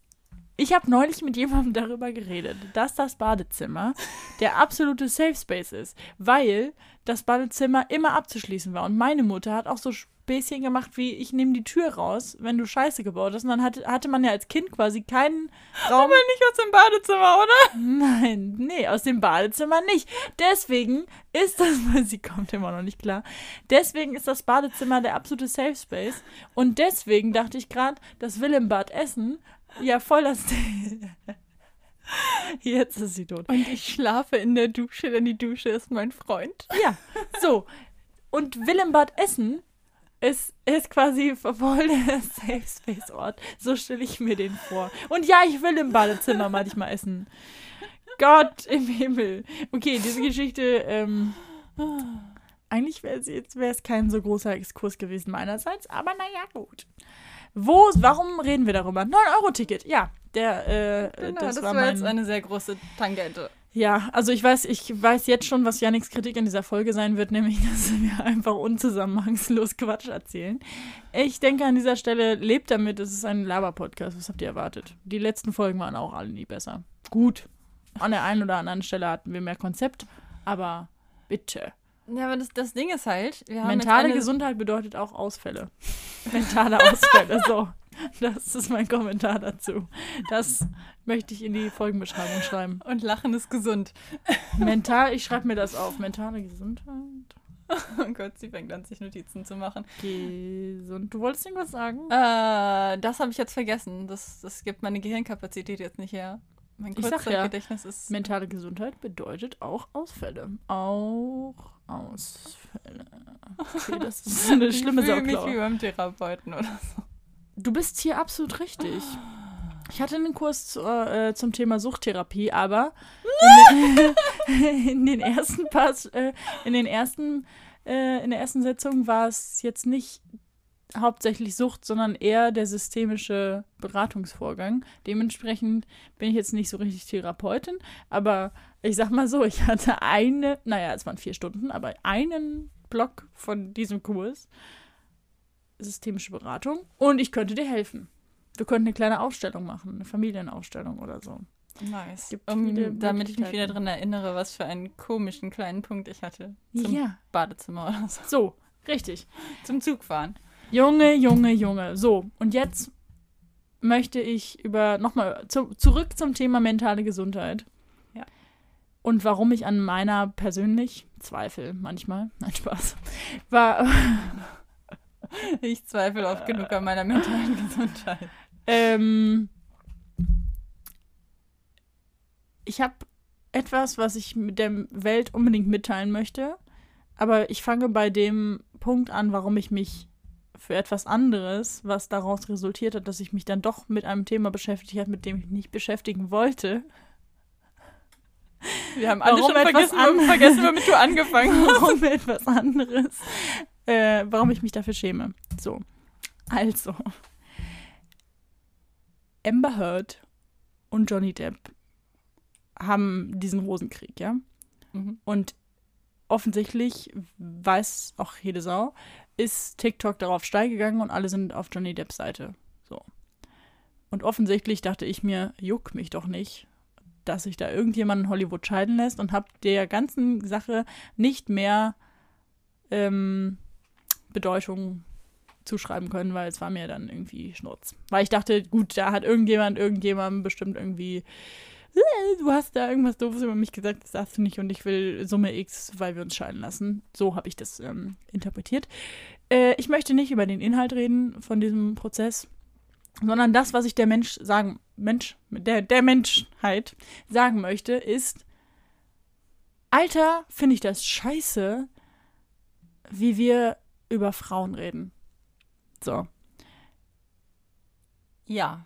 ich habe neulich mit jemandem darüber geredet, dass das Badezimmer der absolute Safe Space ist, weil das Badezimmer immer abzuschließen war. Und meine Mutter hat auch so Späßchen gemacht, wie ich nehme die Tür raus, wenn du Scheiße gebaut hast. Und dann hatte, hatte man ja als Kind quasi keinen Raum. Aber nicht aus dem Badezimmer, oder? Nein, nee, aus dem Badezimmer nicht. Deswegen ist das, sie kommt immer noch nicht klar. Deswegen ist das Badezimmer der absolute Safe Space. Und deswegen dachte ich gerade, dass Willembad Essen ja voll das. Jetzt ist sie tot. Und ich schlafe in der Dusche, denn die Dusche ist mein Freund. Ja, so. Und Willembad Essen ist, ist quasi voll der Safe Space Ort. So stelle ich mir den vor. Und ja, ich will im Badezimmer manchmal essen. Gott im Himmel. Okay, diese Geschichte, ähm, eigentlich wäre es jetzt wäre es kein so großer Exkurs gewesen meinerseits, aber naja, gut. Wo, warum reden wir darüber? 9-Euro-Ticket, ja. Der, äh, Genau, das, das, war war, jetzt eine sehr große Tangente. ja, also ich weiß, ich weiß jetzt schon, was Janiks Kritik in dieser Folge sein wird, nämlich, dass wir einfach unzusammenhangslos Quatsch erzählen. Ich denke an dieser Stelle, lebt damit, es ist ein Laber-Podcast. Was habt ihr erwartet? Die letzten Folgen waren auch alle nie besser. Gut. An der einen oder anderen Stelle hatten wir mehr Konzept, aber bitte. Ja, aber das, das Ding ist halt, wir haben Mentale Gesundheit bedeutet auch Ausfälle. Mentale Ausfälle, so. Das ist mein Kommentar dazu. Das möchte ich in die Folgenbeschreibung schreiben. Und Lachen ist gesund. Mental, ich schreibe mir das auf. Mentale Gesundheit. Oh Gott, sie fängt an, sich Notizen zu machen. Gesund. Du wolltest irgendwas sagen? Äh, das habe ich jetzt vergessen. Das, das gibt meine Gehirnkapazität jetzt nicht her. Mein sag ja, Kurzzeitgedächtnis ist. Mentale Gesundheit bedeutet auch Ausfälle. Auch Ausfälle. Okay, das ist eine schlimme ich fühle mich wie beim Therapeuten oder so. Du bist hier absolut richtig. Ich hatte einen Kurs zu, äh, zum Thema Suchttherapie, aber in, den- in den ersten paar, äh, in den ersten, äh, in der ersten Sitzung war es jetzt nicht hauptsächlich Sucht, sondern eher der systemische Beratungsvorgang. Dementsprechend bin ich jetzt nicht so richtig Therapeutin, aber ich sag mal so, ich hatte eine, naja, es waren vier Stunden, aber einen Block von diesem Kurs systemische Beratung und ich könnte dir helfen. Wir könnten eine kleine Ausstellung machen, eine Familienausstellung oder so. Nice. Um, damit ich mich wieder daran erinnere, was für einen komischen kleinen Punkt ich hatte. Zum Ja. Badezimmer oder so. So, richtig. Zum Zugfahren. Junge, Junge, Junge. So, und jetzt möchte ich über nochmal zu, zurück zum Thema mentale Gesundheit. Ja. Und warum ich an meiner persönlich Zweifel manchmal, nein Spaß, war, Ich zweifle oft genug an meiner mentalen Gesundheit. ähm, ich habe etwas, was ich mit der Welt unbedingt mitteilen möchte, aber ich fange bei dem Punkt an, warum ich mich für etwas anderes, was daraus resultiert hat, dass ich mich dann doch mit einem Thema beschäftigt habe, mit dem ich nicht beschäftigen wollte. Wir haben alle Warum schon vergessen, an- vergessen, womit du angefangen hast. warum etwas anderes, äh, warum ich mich dafür schäme. So, also, Amber Heard und Johnny Depp haben diesen Rosenkrieg, ja? Mhm. Und offensichtlich weiß auch jede Sau, ist TikTok darauf steil gegangen und alle sind auf Johnny Depps Seite. So. Und offensichtlich dachte ich mir, juck mich doch nicht, dass sich da irgendjemand in Hollywood scheiden lässt und habe der ganzen Sache nicht mehr ähm, Bedeutung zuschreiben können, weil es war mir dann irgendwie Schnurz. Weil ich dachte, gut, da hat irgendjemand irgendjemandem bestimmt irgendwie "Äh, du hast da irgendwas Doofes über mich gesagt, das darfst du nicht und ich will Summe X, weil wir uns scheiden lassen. So habe ich das ähm, interpretiert. Äh, ich möchte nicht über den Inhalt reden von diesem Prozess, sondern das, was ich der Mensch sagen, Mensch, der, der Menschheit sagen möchte, ist, Alter, finde ich das scheiße, wie wir über Frauen reden. So. Ja.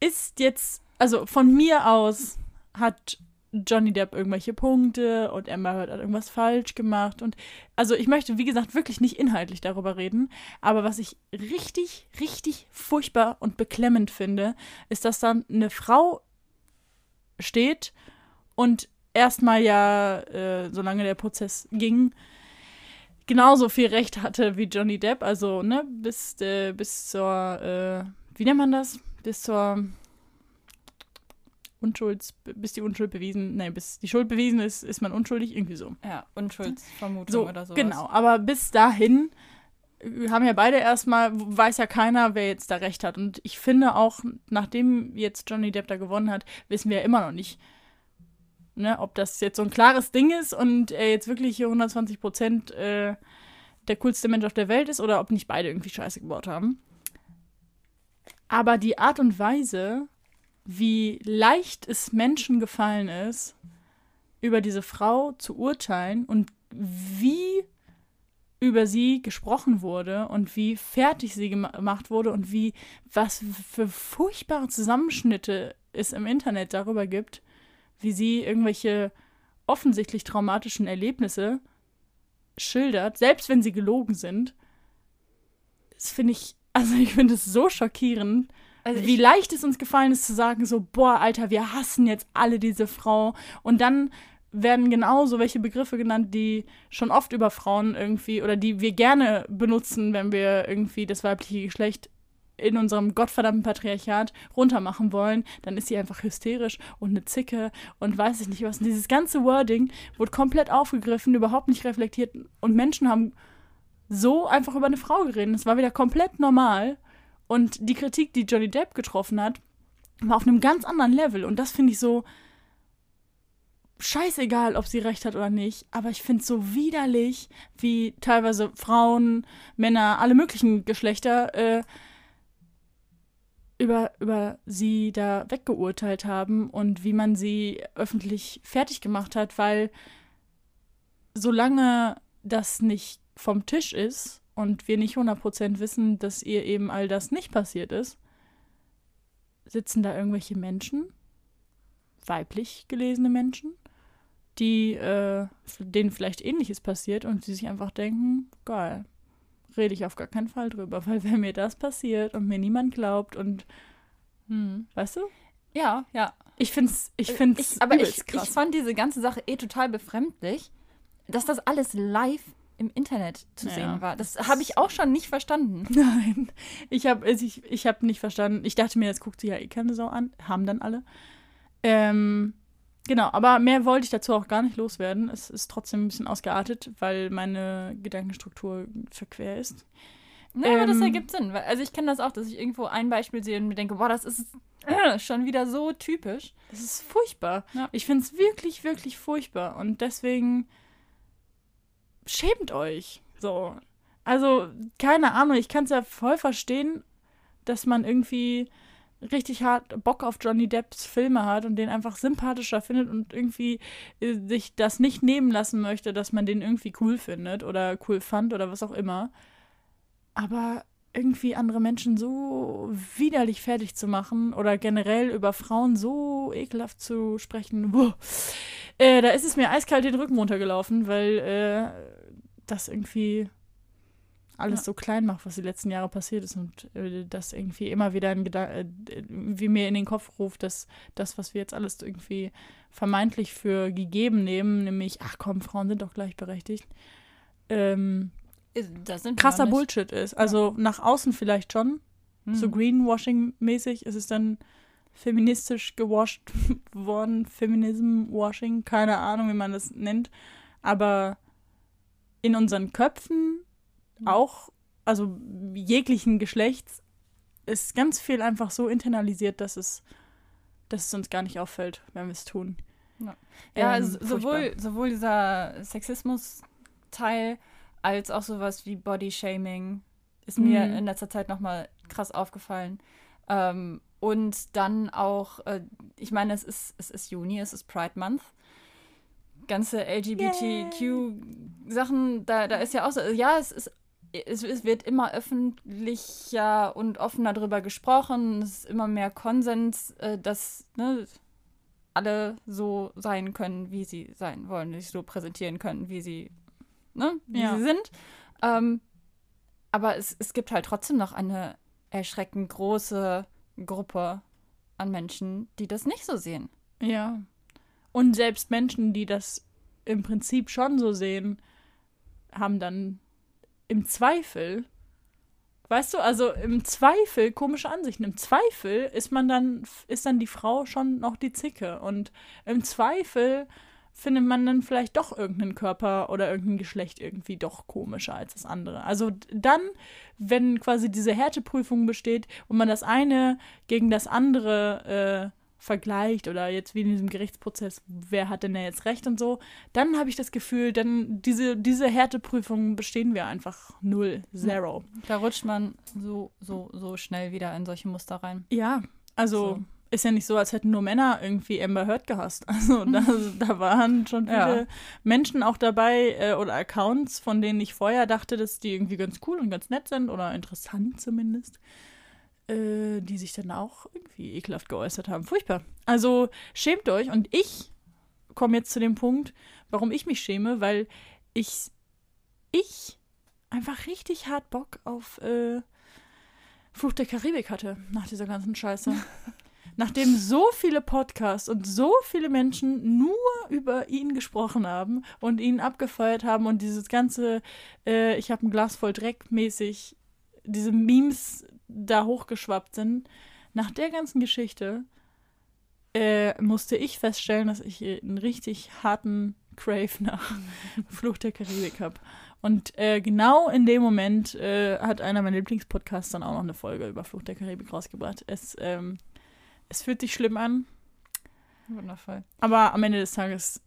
ist jetzt, also von mir aus hat Johnny Depp irgendwelche Punkte und Amber Heard hat irgendwas falsch gemacht und also ich möchte, wie gesagt, wirklich nicht inhaltlich darüber reden, aber was ich richtig, richtig furchtbar und beklemmend finde, ist, dass dann eine Frau steht und erstmal ja, äh, solange der Prozess ging, genauso viel Recht hatte wie Johnny Depp, also ne, bis, äh, bis zur, äh, wie nennt man das? Bis zur Unschuld, bis die Unschuld bewiesen, nein, bis die Schuld bewiesen ist, ist man unschuldig, irgendwie so. Ja, Unschuldsvermutung So, oder so. genau. Aber bis dahin äh, haben ja beide erstmal, weiß ja keiner, wer jetzt da recht hat. Und ich finde auch, nachdem jetzt Johnny Depp da gewonnen hat, wissen wir ja immer noch nicht, ne, ob das jetzt so ein klares Ding ist und er jetzt wirklich hier 120 Prozent äh, der coolste Mensch auf der Welt ist oder ob nicht beide irgendwie Scheiße gebaut haben. Aber die Art und Weise, wie leicht es Menschen gefallen ist, über diese Frau zu urteilen und wie über sie gesprochen wurde und wie fertig sie gema- gemacht wurde und wie was für furchtbare Zusammenschnitte es im Internet darüber gibt, wie sie irgendwelche offensichtlich traumatischen Erlebnisse schildert, selbst wenn sie gelogen sind. Das finde ich, also ich finde es so schockierend, Also wie ich, leicht es uns gefallen ist zu sagen, so, boah, Alter, wir hassen jetzt alle diese Frau. Und dann werden genauso welche Begriffe genannt, die schon oft über Frauen irgendwie oder die wir gerne benutzen, wenn wir irgendwie das weibliche Geschlecht in unserem gottverdammten Patriarchat runtermachen wollen, dann ist sie einfach hysterisch und eine Zicke und weiß ich nicht was. Und dieses ganze Wording wurde komplett aufgegriffen, überhaupt nicht reflektiert und Menschen haben so einfach über eine Frau geredet. Es war wieder komplett normal. Und die Kritik, die Johnny Depp getroffen hat, war auf einem ganz anderen Level. Und das finde ich so scheißegal, ob sie recht hat oder nicht. Aber ich finde es so widerlich, wie teilweise Frauen, Männer, alle möglichen Geschlechter äh, über, über sie da weggeurteilt haben und wie man sie öffentlich fertig gemacht hat, weil solange das nicht vom Tisch ist und wir nicht 100% wissen, dass ihr eben all das nicht passiert ist, sitzen da irgendwelche Menschen, weiblich gelesene Menschen, die, äh, denen vielleicht ähnliches passiert und die sich einfach denken, geil, rede ich auf gar keinen Fall drüber, weil wenn mir das passiert und mir niemand glaubt und, hm. weißt du? Ja, ja. Ich find's, ich find's ich, aber ich, ich fand diese ganze Sache eh total befremdlich, dass das alles live im Internet zu Ja. sehen war. Das habe ich auch schon nicht verstanden. Nein, ich habe ich, ich hab nicht verstanden. Ich dachte mir, das guckt sich ja eh keine Sau an. Haben dann alle. Ähm, genau, aber mehr wollte ich dazu auch gar nicht loswerden. Es ist trotzdem ein bisschen ausgeartet, weil meine Gedankenstruktur verquer ist. Ja, aber das Ähm, ergibt Sinn. Also ich kenne das auch, dass ich irgendwo ein Beispiel sehe und mir denke, boah, das ist äh, schon wieder so typisch. Das ist furchtbar. Ja. Ich finde es wirklich, wirklich furchtbar. Und deswegen schämt euch. So. Also, keine Ahnung, ich kann es ja voll verstehen, dass man irgendwie richtig hart Bock auf Johnny Depps Filme hat und den einfach sympathischer findet und irgendwie äh, sich das nicht nehmen lassen möchte, dass man den irgendwie cool findet oder cool fand oder was auch immer. Aber irgendwie andere Menschen so widerlich fertig zu machen oder generell über Frauen so ekelhaft zu sprechen, boah, äh, da ist es mir eiskalt den Rücken runtergelaufen, weil äh, das irgendwie alles Ja. so klein macht, was die letzten Jahre passiert ist und äh, das irgendwie immer wieder ein Geda äh, wie mir in den Kopf ruft, dass das, was wir jetzt alles irgendwie vermeintlich für gegeben nehmen, nämlich, ach komm, Frauen sind doch gleichberechtigt, ähm, wir krasser. Bullshit ist. Also nach außen vielleicht schon, Hm. so Greenwashing-mäßig ist es dann feministisch gewascht worden, Feminism-Washing, keine Ahnung, wie man das nennt. Aber in unseren Köpfen Mhm. auch, also jeglichen Geschlechts, ist ganz viel einfach so internalisiert, dass es, dass es uns gar nicht auffällt, wenn wir es tun. Ja, Ähm, also sowohl, sowohl dieser Sexismus-Teil als auch sowas wie Body-Shaming ist mir Mhm. in letzter Zeit nochmal krass aufgefallen. Ähm, und dann auch, äh, ich meine, es ist, es ist Juni, es ist Pride Month. Ganze LGBTQ-Sachen, da, da ist ja auch so, ja, es ist. Es, es wird immer öffentlicher und offener darüber gesprochen. Es ist immer mehr Konsens, äh, dass ne, alle so sein können, wie sie sein wollen, sich so präsentieren können, wie sie, ne, wie Ja. sie sind. Ähm, aber es, es gibt halt trotzdem noch eine erschreckend große Gruppe an Menschen, die das nicht so sehen. Ja. Und selbst Menschen, die das im Prinzip schon so sehen, haben dann im Zweifel, weißt du, also im Zweifel komische Ansichten. Im Zweifel ist man dann, ist dann die Frau schon noch die Zicke. Und im Zweifel findet man dann vielleicht doch irgendeinen Körper oder irgendein Geschlecht irgendwie doch komischer als das andere. Also dann, wenn quasi diese Härteprüfung besteht und man das eine gegen das andere äh, vergleicht oder jetzt wie in diesem Gerichtsprozess, wer hat denn da jetzt recht und so, dann habe ich das Gefühl, dann diese, diese Härteprüfung bestehen wir einfach null, zero. Da rutscht man so, so, so schnell wieder in solche Muster rein. Ja, also So. ist ja nicht so, als hätten nur Männer irgendwie Amber Heard gehasst. Also da, da waren schon viele Ja. Menschen auch dabei äh, oder Accounts, von denen ich vorher dachte, dass die irgendwie ganz cool und ganz nett sind oder interessant zumindest, äh, die sich dann auch irgendwie ekelhaft geäußert haben. Furchtbar. Also schämt euch und ich komme jetzt zu dem Punkt, warum ich mich schäme, weil ich, ich einfach richtig hart Bock auf äh, Fluch der Karibik hatte nach dieser ganzen Scheiße. Nachdem so viele Podcasts und so viele Menschen nur über ihn gesprochen haben und ihn abgefeiert haben und dieses ganze, äh, ich habe ein Glas voll Dreck mäßig, diese Memes da hochgeschwappt sind, nach der ganzen Geschichte äh, musste ich feststellen, dass ich einen richtig harten Crave nach Fluch der Karibik habe. Und äh, genau in dem Moment äh, hat einer meiner Lieblingspodcasts dann auch noch eine Folge über Fluch der Karibik rausgebracht. Es, ähm, es fühlt sich schlimm an, Wundervoll. aber am Ende des Tages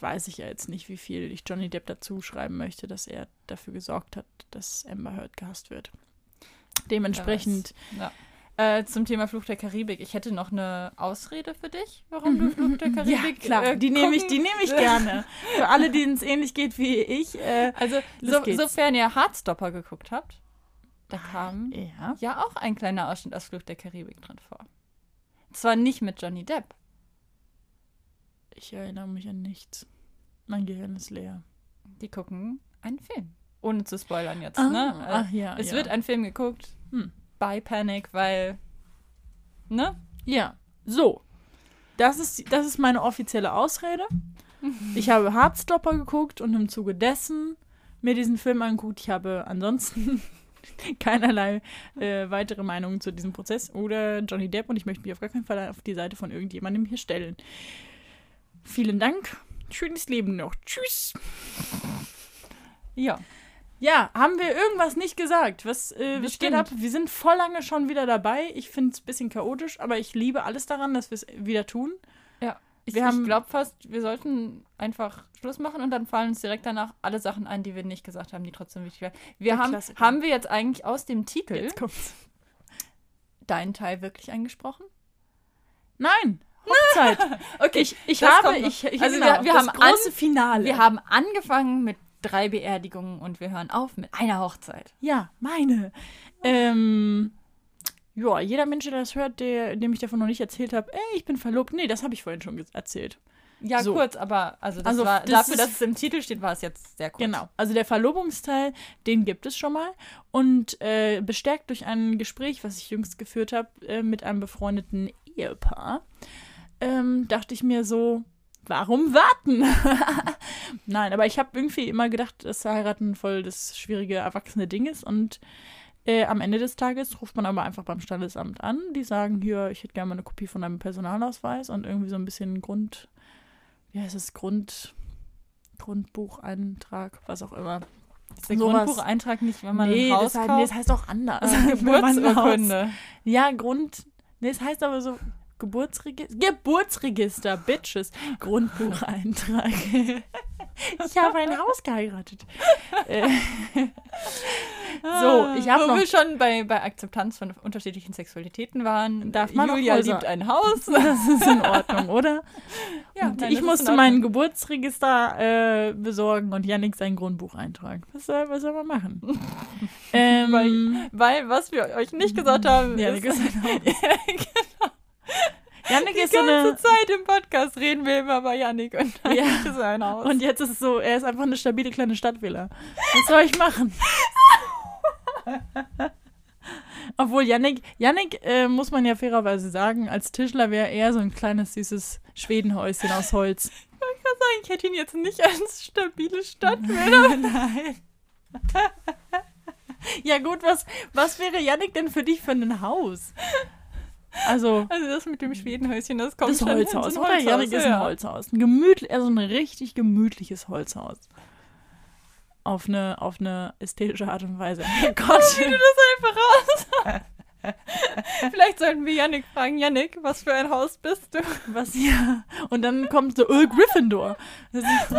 weiß ich ja jetzt nicht, wie viel ich Johnny Depp dazu schreiben möchte, dass er dafür gesorgt hat, dass Amber Heard gehasst wird. Dementsprechend. Ja. Äh, zum Thema Fluch der Karibik. Ich hätte noch eine Ausrede für dich, warum du Fluch der Ja, Karibik klar, äh, die nehme ich, die nehme ich gerne. Für alle, denen es ähnlich geht wie ich. Äh, Also, so, sofern ihr Hardstopper geguckt habt, da kam ja. ja auch ein kleiner Ausschnitt aus Fluch der Karibik drin vor. Zwar nicht mit Johnny Depp. Ich erinnere mich an nichts. Mein Gehirn ist leer. Die gucken einen Film. Ohne zu spoilern jetzt, Ah, ne? Äh, ach ja, es ja. wird ein Film geguckt Hm. bei Panic, weil, ne? Ja, so. Das ist, das ist meine offizielle Ausrede. Ich habe Heartstopper geguckt und im Zuge dessen mir diesen Film angeguckt. Ich habe ansonsten keinerlei äh, weitere Meinungen zu diesem Prozess oder Johnny Depp und ich möchte mich auf gar keinen Fall auf die Seite von irgendjemandem hier stellen. Vielen Dank. Schönes Leben noch. Tschüss. Ja. Ja, haben wir irgendwas nicht gesagt? Was, äh, was geht ab? Wir sind voll lange schon wieder dabei. Ich finde es ein bisschen chaotisch, aber ich liebe alles daran, dass wir es wieder tun. Ja. Ich, Wir haben- ich glaube fast, wir sollten einfach Schluss machen und dann fallen uns direkt danach alle Sachen ein, die wir nicht gesagt haben, die trotzdem wichtig wären. Wir haben, Klassiker. haben wir jetzt eigentlich aus dem Titel Jetzt kommt's. deinen Teil wirklich eingesprochen? Nein, Hochzeit. Okay, Ich, ich habe, ich, ich Also genau, wir- wir das haben große an- Finale. wir haben angefangen mit drei Beerdigungen und wir hören auf mit einer Hochzeit. Ja, meine. Ähm, ja, jeder Mensch, der das hört, der, dem ich davon noch nicht erzählt habe, ey, ich bin verlobt. Nee, das habe ich vorhin schon erzählt. Ja, So. kurz, aber also, das Also, war, das dafür, dass es im Titel steht, war es jetzt sehr kurz. Genau. Also der Verlobungsteil, den gibt es schon mal. Und äh, bestärkt durch ein Gespräch, was ich jüngst geführt habe, äh, mit einem befreundeten Ehepaar, ähm, dachte ich mir so, warum warten? Nein, aber ich habe irgendwie immer gedacht, dass heiraten voll das schwierige erwachsene Ding ist. Und äh, am Ende des Tages ruft man aber einfach beim Standesamt an. Die sagen, hier, ich hätte gerne mal eine Kopie von deinem Personalausweis und irgendwie so ein bisschen Grund, wie heißt es, Grund, Grundbucheintrag, was auch immer. Ist der Sowas. Grundbucheintrag nicht, wenn man nee, ein Haus das, heißt, nee, das heißt auch anders. Das Geburtsurkunde. Ja, Grund. Nee, es heißt aber so Geburtsregister. Geburtsregister, Bitches. Grundbucheintrag. ich habe ein Haus geheiratet. Äh, so, ich habe Wo noch. wir schon bei, bei Akzeptanz von unterschiedlichen Sexualitäten waren. Darf man Julia auch Häuser- liebt ein Haus. Das ist in Ordnung, oder? Ja, nein, ich musste in mein. Geburtsregister äh, besorgen und Yannick sein Grundbucheintrag. Was soll, was soll man machen? ähm, Weil, weil, was wir euch nicht gesagt haben, Yannick ist, ist ein Haus. genau. Yannick Die ist so ganze eine. Zeit im Podcast reden wir immer bei Yannick und Ja. Yannick ist ein Haus. Und jetzt ist es so, er ist einfach eine stabile kleine Stadtvilla. Was soll ich machen? Obwohl Yannick, Yannick äh, muss man ja fairerweise sagen, als Tischler wäre er so ein kleines süßes Schwedenhäuschen aus Holz. Ich kann sagen, ich hätte ihn jetzt nicht als stabile Stadtbilder. Nein. ja gut, was, was wäre Yannick denn für dich für ein Haus? Also Also das mit dem Schwedenhäuschen, das kommt das schon Holzhaus, so ein ist ein ja. Holzhaus. Ein gemütlich, also ein richtig gemütliches Holzhaus. Auf eine, auf eine ästhetische Art und Weise. Oh Gott. Wie du das einfach raus. Vielleicht sollten wir Yannick fragen, Yannick, was für ein Haus bist du? Was ja. Und dann kommt so, oh, Gryffindor. Das ist,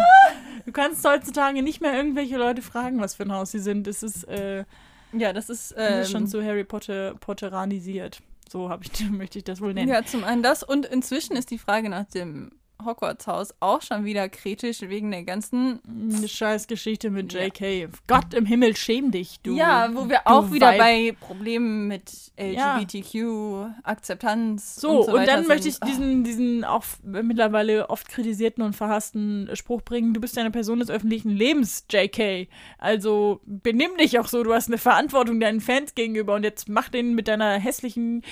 du kannst heutzutage nicht mehr irgendwelche Leute fragen, was für ein Haus sie sind. Das ist, äh, Ja, das ist, das ähm, ist schon zu Harry Potter Potteranisiert. So ich, möchte ich das wohl nennen. Ja, zum einen das und inzwischen ist die Frage nach dem Hogwarts-Haus auch schon wieder kritisch wegen der ganzen. Scheißgeschichte mit Ja. JK. Gott im Himmel, schäm dich, du. ja, wo wir auch wieder Weib. bei Problemen mit Ja. LGBTQ, Akzeptanz So, und und, so weiter dann möchte ich sind. Diesen, diesen auch mittlerweile oft kritisierten und verhassten Spruch bringen, du bist ja eine Person des öffentlichen Lebens, JK. Also benimm dich auch so, du hast eine Verantwortung deinen Fans gegenüber und jetzt mach denen mit deiner hässlichen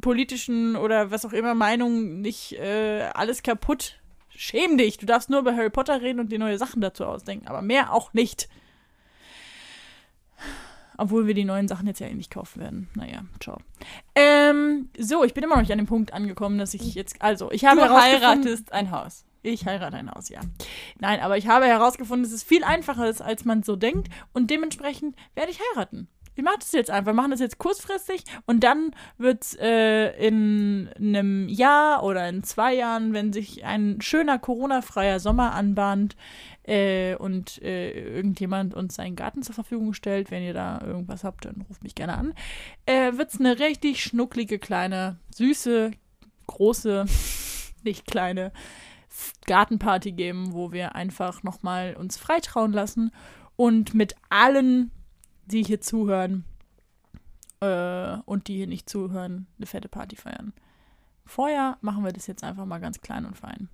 politischen oder was auch immer Meinung nicht äh, alles kaputt. Schäm dich, du darfst nur über Harry Potter reden und dir neue Sachen dazu ausdenken, aber mehr auch nicht. Obwohl wir die neuen Sachen jetzt ja eh nicht kaufen werden. Naja, ciao. Ähm, so, ich bin immer noch nicht an dem Punkt angekommen, dass ich jetzt, also, ich habe du heiratest ein Haus. ich heirate ein Haus, ja. Nein, aber ich habe herausgefunden, dass es viel einfacher ist, als man so denkt und dementsprechend werde ich heiraten. Wir machen das jetzt einfach, wir machen das jetzt kurzfristig und dann wird es äh, in einem Jahr oder in zwei Jahren, wenn sich ein schöner Corona-freier Sommer anbahnt äh, und äh, irgendjemand uns seinen Garten zur Verfügung stellt, wenn ihr da irgendwas habt, dann ruft mich gerne an, äh, wird es eine richtig schnucklige, kleine, süße, große, nicht kleine Gartenparty geben, wo wir einfach nochmal uns freitrauen lassen und mit allen, die hier zuhören äh, und die hier nicht zuhören, eine fette Party feiern. Vorher machen wir das jetzt einfach mal ganz klein und fein.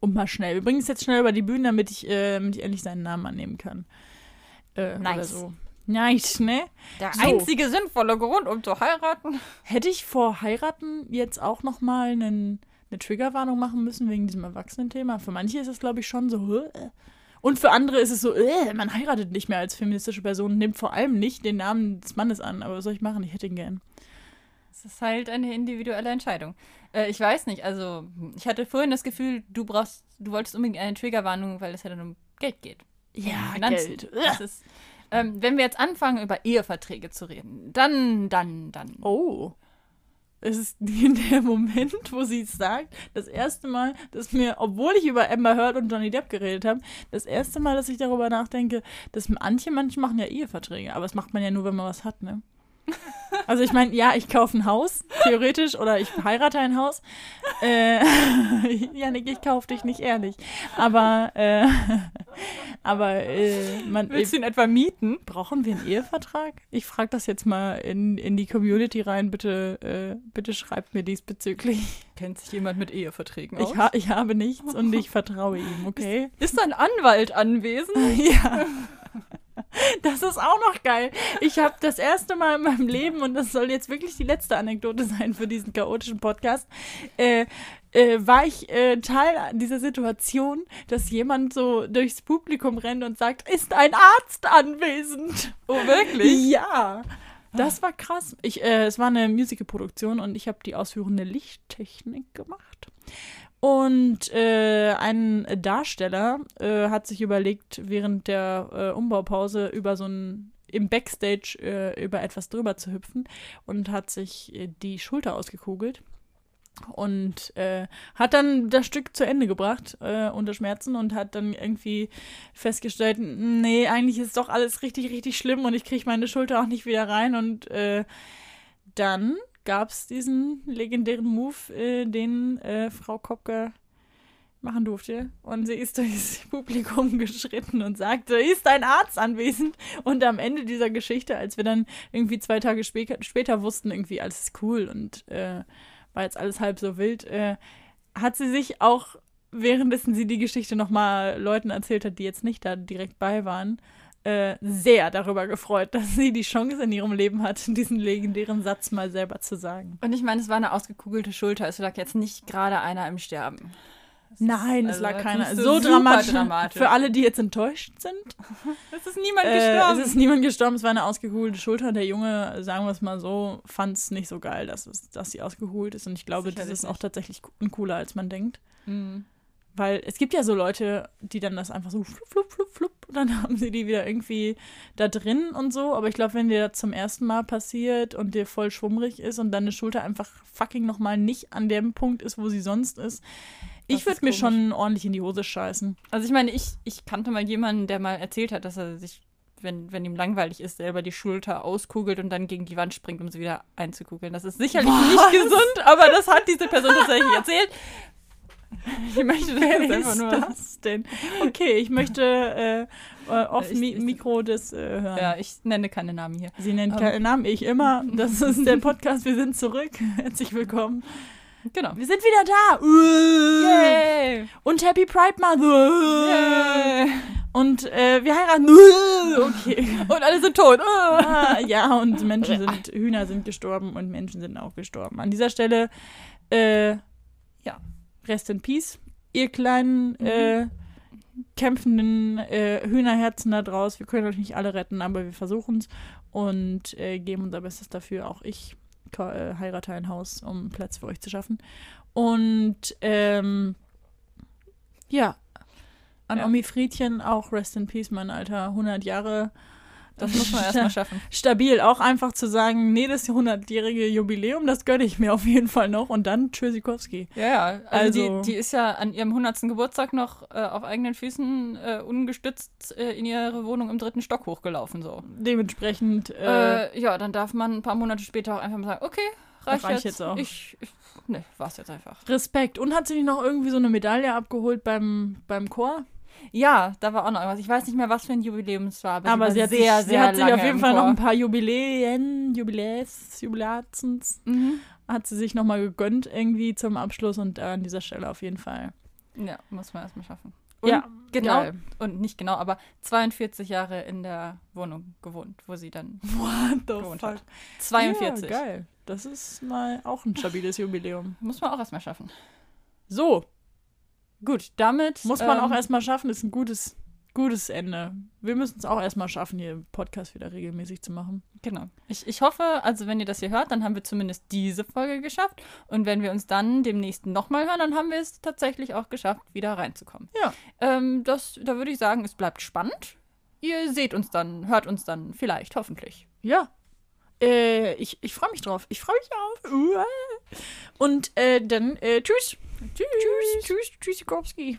Und mal schnell. Wir bringen es jetzt schnell über die Bühne, damit ich, äh, damit ich endlich seinen Namen annehmen kann. Äh, Oder Nice. so. Nice, ne? Der So. einzige sinnvolle Grund, um zu heiraten. Hätte ich vor heiraten jetzt auch noch mal einen, eine Triggerwarnung machen müssen wegen diesem Erwachsenenthema? Für manche ist es, glaube ich, schon so. "Hä?" Und für andere ist es so, äh, man heiratet nicht mehr als feministische Person, nimmt vor allem nicht den Namen des Mannes an. Aber was soll ich machen? Ich hätte ihn gern. Es ist halt eine individuelle Entscheidung. Äh, ich weiß nicht, also ich hatte vorhin das Gefühl, du brauchst, du wolltest unbedingt eine Triggerwarnung, weil es ja dann um Geld geht. Ja, Finanzen. Geld. Ist, ähm, wenn wir jetzt anfangen, über Eheverträge zu reden, dann, dann, dann. Oh. Es ist der Moment, wo sie es sagt, das erste Mal, dass mir, obwohl ich über Amber Heard und Johnny Depp geredet habe, das erste Mal, dass ich darüber nachdenke, dass manche, manche machen ja Eheverträge, aber das macht man ja nur, wenn man was hat, ne? Also ich meine, ja, ich kaufe ein Haus, theoretisch, oder ich heirate ein Haus. Äh, Janik, ich kaufe dich nicht ehrlich. Aber, äh, aber äh, man, Willst du ihn etwa mieten? brauchen wir einen Ehevertrag? Ich frage das jetzt mal in, in die Community rein. Bitte, äh, bitte schreibt mir diesbezüglich. Kennt sich jemand mit Eheverträgen Ich, ha ich habe nichts und ich vertraue ihm, okay? Ist ein Anwalt anwesend? Ja. Das ist auch noch geil. Ich habe das erste Mal in meinem Leben, und das soll jetzt wirklich die letzte Anekdote sein für diesen chaotischen Podcast, äh, äh, war ich äh, Teil dieser Situation, dass jemand so durchs Publikum rennt und sagt, ist ein Arzt anwesend? Oh, wirklich? Ja. Das war krass. Ich, äh, es war eine Musicalproduktion und ich habe die ausführende Lichttechnik gemacht. Und äh, ein Darsteller äh, hat sich überlegt, während der äh, Umbaupause über so ein im Backstage äh, über etwas drüber zu hüpfen und hat sich äh, die Schulter ausgekugelt und äh, hat dann das Stück zu Ende gebracht äh, unter Schmerzen und hat dann irgendwie festgestellt, nee, eigentlich ist doch alles richtig, richtig schlimm und ich kriege meine Schulter auch nicht wieder rein. Und äh, dann gab es diesen legendären Move, äh, den äh, Frau Kopke machen durfte. Und sie ist durchs Publikum geschritten und sagte, ist ein Arzt anwesend? Und am Ende dieser Geschichte, als wir dann irgendwie zwei Tage später, später wussten, irgendwie alles ist cool und äh, war jetzt alles halb so wild, äh, hat sie sich auch, währenddessen sie die Geschichte nochmal Leuten erzählt hat, die jetzt nicht da direkt bei waren, äh, sehr darüber gefreut, dass sie die Chance in ihrem Leben hat, diesen legendären Satz mal selber zu sagen. Und ich meine, es war eine ausgekugelte Schulter. Es lag jetzt nicht gerade einer im Sterben. Nein, es also lag jetzt keiner. so dramatisch. dramatisch. Für alle, die jetzt enttäuscht sind. Es ist niemand Äh, gestorben. es ist niemand gestorben, es war eine ausgekugelte Schulter. Der Junge, sagen wir es mal so, fand es nicht so geil, dass, es, dass sie ausgekugelt ist. Und ich glaube, das Sicherlich ist auch tatsächlich cooler, als man denkt. Mhm. Weil es gibt ja so Leute, die dann das einfach so flup, flup, flup, flup und dann haben sie die wieder irgendwie da drin und so. Aber ich glaube, wenn dir das zum ersten Mal passiert und dir voll schwummrig ist und deine Schulter einfach fucking nochmal nicht an dem Punkt ist, wo sie sonst ist, ich Das würde ist mir schon ordentlich in die Hose scheißen. Also ich meine, ich, ich kannte mal jemanden, der mal erzählt hat, dass er sich, wenn, wenn ihm langweilig ist, selber die Schulter auskugelt und dann gegen die Wand springt, um sie wieder einzukugeln. Das ist sicherlich Was? nicht gesund, aber das hat diese Person tatsächlich erzählt. Ich möchte das Wer jetzt einfach nur. das denn? Okay, ich möchte äh, äh, off Ich- ich- Mikro das äh, hören. Ja, ich nenne keine Namen hier. Sie nennt Ähm. keinen Namen, ich immer. Das ist der Podcast, wir sind zurück. Herzlich willkommen. Genau. Wir sind wieder da. Yay! Und Happy Pride Month. Yay! Und äh, wir heiraten. Okay. Und alle sind tot. Ah, ja, und Menschen sind, Hühner sind gestorben und Menschen sind auch gestorben. An dieser Stelle, äh, ja, rest in peace. Ihr kleinen, äh, kämpfenden äh, Hühnerherzen da draus. Wir können euch nicht alle retten, aber wir versuchen es und äh, geben unser Bestes dafür. Auch ich äh, heirate ein Haus, um Platz für euch zu schaffen. Und, ähm, ja, an Ja. Omi Friedchen auch Rest in Peace, mein Alter. 100 Jahre. Das muss man erstmal schaffen. Stabil, auch einfach zu sagen, nee, das 100-jährige Jubiläum, das gönne ich mir auf jeden Fall noch. Und dann Tschüssikowski. Ja, ja. Also, Also- die, die ist ja an ihrem 100. Geburtstag noch äh, auf eigenen Füßen äh, ungestützt äh, in ihre Wohnung im dritten Stock hochgelaufen. So. Dementsprechend, äh, Äh, ja, dann darf man ein paar Monate später auch einfach mal sagen, okay, reicht, Reicht jetzt. jetzt auch. Ich, ich, ne, war's jetzt einfach. Respekt. Und hat sie nicht noch irgendwie so eine Medaille abgeholt beim, beim Chor? Ja, da war auch noch irgendwas. Ich weiß nicht mehr, was für ein Jubiläum es war, aber, Aber sie, sie war hat, sehr, sich, sehr sie hat sich auf jeden Fall noch ein paar Jubiläen, Jubiläs, Jubiläzens, Mhm. hat sie sich nochmal gegönnt irgendwie zum Abschluss und äh, an dieser Stelle auf jeden Fall. Ja, muss man erstmal schaffen. Und ja, genau. geil. Und nicht genau, aber 42 Jahre in der Wohnung gewohnt, wo sie dann What the gewohnt fuck? hat. 42. Ja, geil. Das ist mal auch ein stabiles Jubiläum. Muss man auch erstmal schaffen. So, Gut, damit muss man ähm, auch erstmal schaffen, ist ein gutes, gutes Ende. Wir müssen es auch erstmal schaffen, hier Podcast wieder regelmäßig zu machen. Genau. Ich, ich hoffe, also wenn ihr das hier hört, dann haben wir zumindest diese Folge geschafft. Und wenn wir uns dann demnächst nochmal hören, dann haben wir es tatsächlich auch geschafft, wieder reinzukommen. Ja. Ähm, das, da würde ich sagen, es bleibt spannend. Ihr seht uns dann, hört uns dann vielleicht, hoffentlich. Ja. Äh, ich ich freue mich drauf. Ich freue mich auf. Uah. Und äh, dann äh, tschüss. Tschüss. Tschüss. Tschüss. Tschüssikowski.